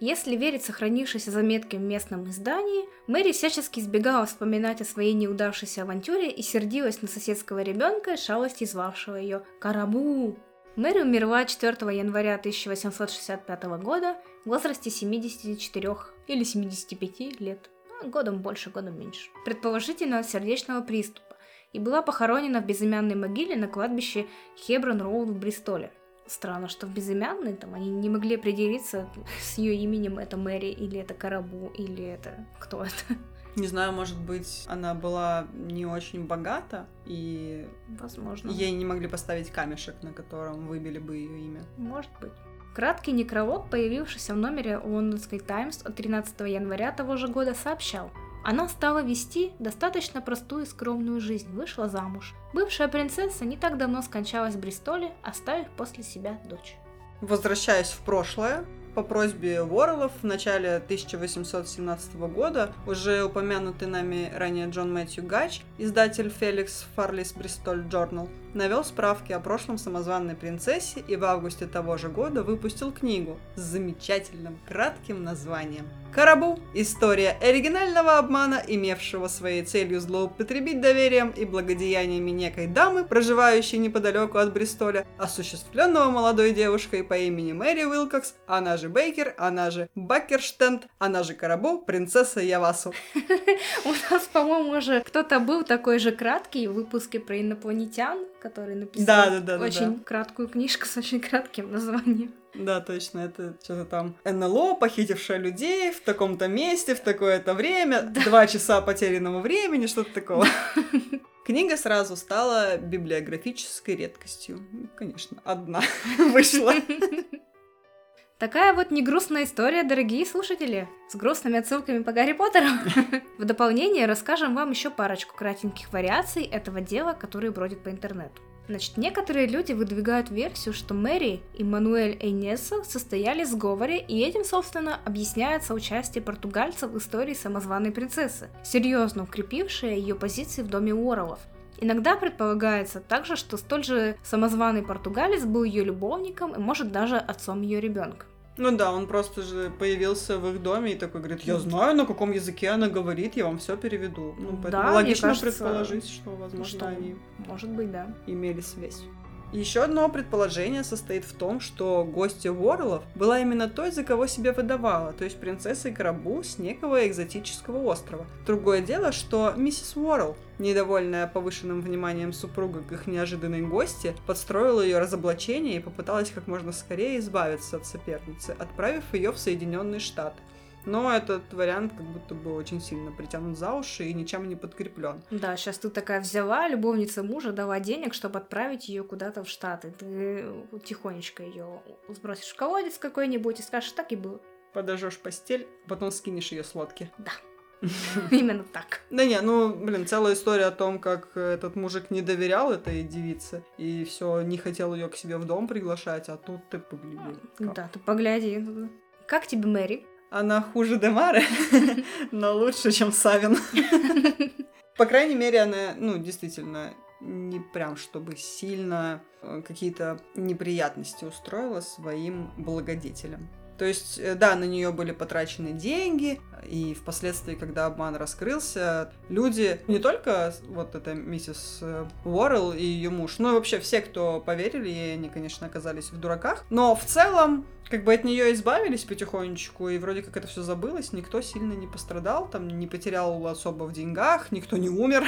Если верить сохранившейся заметке в местном издании, Мэри всячески избегала вспоминать о своей неудавшейся авантюре и сердилась на соседского ребенка, шалости звавшего ее «Карабу». Мэри умерла 4 января 1865 года в возрасте 74 или 75 лет, а годом больше, годом меньше, предположительно от сердечного приступа, и была похоронена в безымянной могиле на кладбище Хеброн-Роуд в Бристоле. Странно, что в безымянной там они не могли определиться с ее именем, это Мэри, или это Карабу, или это кто это. Не знаю, может быть, она была не очень богата, и Возможно. ей не могли поставить камешек, на котором выбили бы ее имя. Может быть. Краткий некролог, появившийся в номере лондонской Таймс от 13 января того же года, сообщал, она стала вести достаточно простую и скромную жизнь, вышла замуж. Бывшая принцесса не так давно скончалась в Бристоле, оставив после себя дочь. Возвращаясь в прошлое, по просьбе Уорреллов в начале 1817 года уже упомянутый нами ранее Джон Мэтью Гач, издатель Феликс Фарлис Бристоль Джорнал, навел справки о прошлом самозванной принцессе и в августе того же года выпустил книгу с замечательным кратким названием Карабу. История оригинального обмана, имевшего своей целью злоупотребить доверием и благодеяниями некой дамы, проживающей неподалеку от Бристоля, осуществленного молодой девушкой по имени Мэри Уилкокс, она же Бейкер, она же Баккерштенд, она же Карабу, принцесса Явасу. У нас, по-моему, уже кто-то был такой же краткий в выпуске про инопланетян, который написал Да, да, да, да, очень да. краткую книжку с очень кратким названием. Да, точно, это что-то там НЛО, похитившее людей в таком-то месте, в такое-то время, два часа потерянного времени, что-то такого. Книга сразу стала библиографической редкостью. Конечно, одна вышла. Такая вот негрустная история, дорогие слушатели, с грустными отсылками по Гарри Поттеру. В дополнение расскажем вам еще парочку кратеньких вариаций этого дела, которые бродят по интернету. Значит, некоторые люди выдвигают версию, что Мэри и Мануэль Эйнесо состояли в сговоре, и этим, собственно, объясняется участие португальцев в истории самозваной принцессы, серьезно укрепившее ее позиции в доме Уоррелов. Иногда предполагается также, что столь же самозваный португалец был ее любовником и, может, даже отцом ее ребенка. Ну да, он просто же появился в их доме и такой говорит, я знаю, на каком языке она говорит, я вам все переведу. Ну, поэтому Да, логично кажется, предположить, что, возможно, что они Может быть, да. имели связь. Еще одно предположение состоит в том, что гостья Уоррелов была именно той, за кого себя выдавала, то есть принцессой Карабу с некого экзотического острова. Другое дело, что миссис Уоррел, недовольная повышенным вниманием супруга к их неожиданной гости, подстроила ее разоблачение и попыталась как можно скорее избавиться от соперницы, отправив ее в Соединенные Штаты. Но этот вариант как будто бы очень сильно притянут за уши и ничем не подкреплен. Да, сейчас ты такая взяла, любовница мужа, дала денег, чтобы отправить ее куда-то в Штаты. Ты тихонечко ее сбросишь в колодец какой-нибудь и скажешь, так и было. Подожжешь постель, потом скинешь ее с лодки. Именно так. Да не, ну, блин, целая история о том, как этот мужик не доверял этой девице и все не хотел ее к себе в дом приглашать, а тут ты погляди. Да, ты погляди. Как тебе Мэри? Она хуже Демары, но лучше, чем Савин. По крайней мере, она, ну, действительно, не прям чтобы сильно э, какие-то неприятности устроила своим благодетелям. То есть, э, да, на нее были потрачены деньги, и впоследствии, когда обман раскрылся, люди, не только вот эта миссис э, Уоррелл и ее муж, но и вообще все, кто поверили ей, они, конечно, оказались в дураках. Но в целом, как бы от нее избавились потихонечку, и вроде как это все забылось, никто сильно не пострадал, там не потерял особо в деньгах, никто не умер,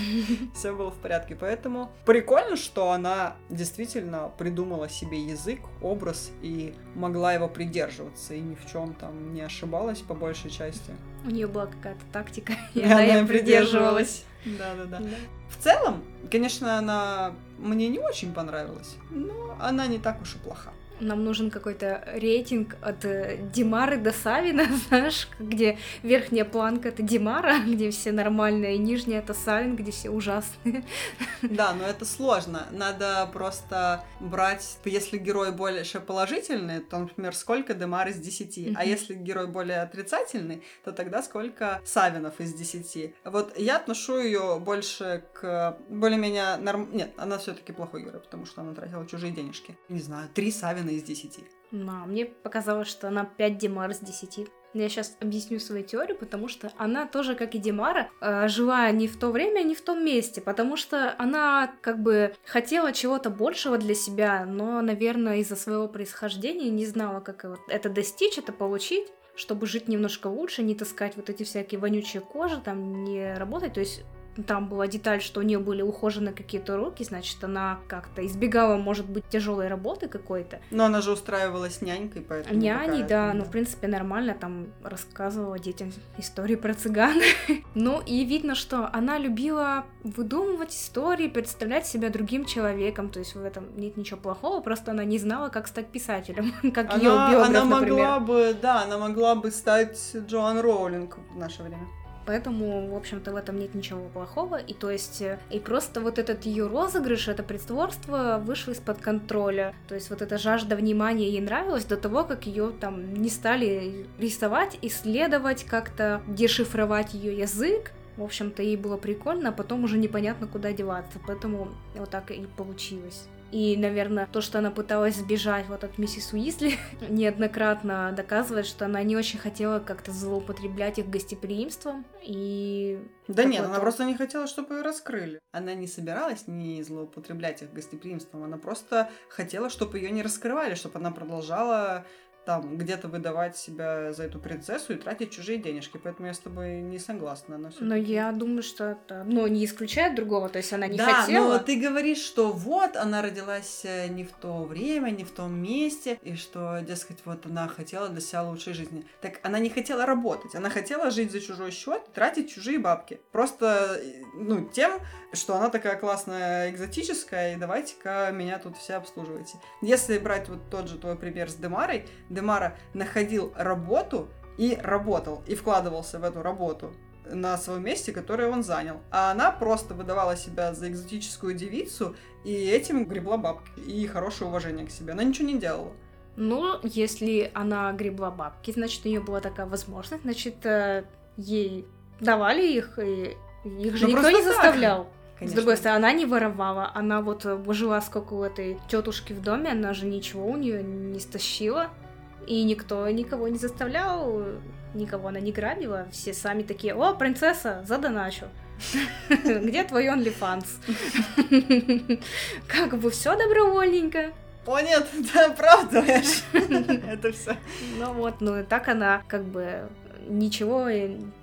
все было в порядке. Поэтому прикольно, что она действительно придумала себе язык, образ и могла его придерживаться, и ни в чем там не ошибалась по большей части. У нее была какая-то тактика, и, И она им придерживалась. Да-да-да. Да. В целом, конечно, она мне не очень понравилась, но она не так уж и плоха. Нам нужен какой-то рейтинг от э, Димары до Савина, знаешь, где верхняя планка это Димара, где все нормальные, и нижняя это Савин, где все ужасные. Да, но это сложно. Надо просто брать, если герой больше положительный, то, например, сколько Демар из 10. А Мгм. если герой более отрицательный, то тогда сколько Савинов из 10. Вот я отношу ее больше к более-менее норм... Нет, она все-таки плохой герой, потому что она тратила чужие денежки. Не знаю, три Савина из 10. Но мне показалось, что она 5 Димар из 10. Я сейчас объясню свою теорию, потому что она тоже, как и Димара, э, жила не в то время, не в том месте, потому что она как бы хотела чего-то большего для себя, но, наверное, из-за своего происхождения не знала, как это достичь, это получить чтобы жить немножко лучше, не таскать вот эти всякие вонючие кожи, там не работать. То есть там была деталь, что у нее были ухожены какие-то руки, значит, она как-то избегала, может быть, тяжелой работы какой-то. Но она же устраивалась нянькой, поэтому... Няней, да, ну, в принципе, нормально, там рассказывала детям истории про цыган. ну, и видно, что она любила выдумывать истории, представлять себя другим человеком, то есть в этом нет ничего плохого, просто она не знала, как стать писателем, как она, ее биограф, Она например. могла бы, да, она могла бы стать Джоан Роулинг в наше время. Поэтому, в общем-то, в этом нет ничего плохого. И то есть, э, и просто вот этот ее розыгрыш, это притворство вышло из-под контроля. То есть вот эта жажда внимания ей нравилась до того, как ее там не стали рисовать, исследовать, как-то дешифровать ее язык. В общем-то, ей было прикольно, а потом уже непонятно, куда деваться. Поэтому вот так и получилось. И, наверное, то, что она пыталась сбежать вот от миссис Уизли, неоднократно доказывает, что она не очень хотела как-то злоупотреблять их гостеприимством. И... Да нет, она просто не хотела, чтобы ее раскрыли. Она не собиралась не злоупотреблять их гостеприимством, она просто хотела, чтобы ее не раскрывали, чтобы она продолжала там где-то выдавать себя за эту принцессу и тратить чужие денежки. Поэтому я с тобой не согласна. Но, но я думаю, что это ну, не исключает другого, то есть она не да, хотела. но ты говоришь, что вот она родилась э, не в то время, не в том месте, и что, дескать, вот она хотела для себя лучшей жизни. Так она не хотела работать, она хотела жить за чужой счет, тратить чужие бабки. Просто, э, ну, тем, что она такая классная, экзотическая, и давайте-ка меня тут все обслуживайте. Если брать вот тот же твой пример с Демарой, Демара находил работу и работал, и вкладывался в эту работу на своем месте, которое он занял. А она просто выдавала себя за экзотическую девицу, и этим гребла бабки и хорошее уважение к себе. Она ничего не делала. Ну, если она гребла бабки, значит, у нее была такая возможность, значит, э, ей давали их, и их же Но ну, никто не заставлял. Конечно. С другой стороны, она не воровала, она вот э, жила сколько у этой тетушки в доме, она же ничего у нее не стащила. И никто никого не заставлял, никого она не грабила. Все сами такие, о, принцесса, задоначу. Где твой OnlyFans? Как бы все добровольненько. Нет, ты оправдываешь. Это все. Ну вот, ну и так она как бы ничего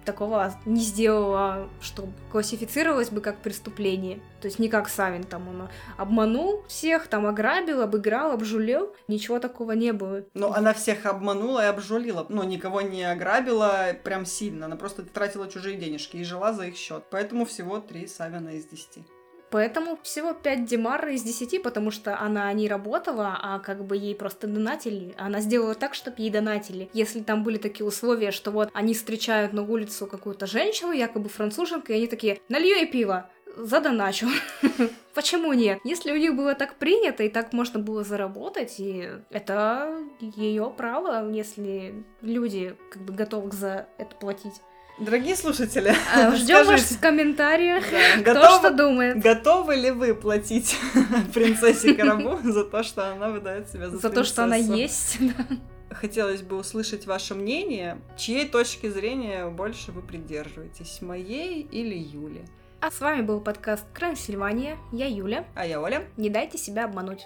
такого не сделала, что классифицировалось бы как преступление. То есть не как Савин там он обманул всех, там ограбил, обыграл, обжулил. Ничего такого не было. Но она всех обманула и обжулила. Но никого не ограбила прям сильно. Она просто тратила чужие денежки и жила за их счет. Поэтому всего три Савина из десяти. Поэтому всего 5 Димар из 10, потому что она не работала, а как бы ей просто донатили. Она сделала так, чтобы ей донатили. Если там были такие условия, что вот они встречают на улицу какую-то женщину, якобы француженку, и они такие, налью ей пиво, задоначу. Почему нет? Если у них было так принято и так можно было заработать, и это ее право, если люди как бы готовы за это платить. Дорогие слушатели, а, ждем вас в комментариях, да, кто готовы, что думает. Готовы ли вы платить принцессе Карабу за то, что она выдает себя за За то, что она есть. Хотелось бы услышать ваше мнение, чьей точки зрения больше вы придерживаетесь, моей или Юли. А с вами был подкаст Крансильвания. Я Юля. А я Оля. Не дайте себя обмануть.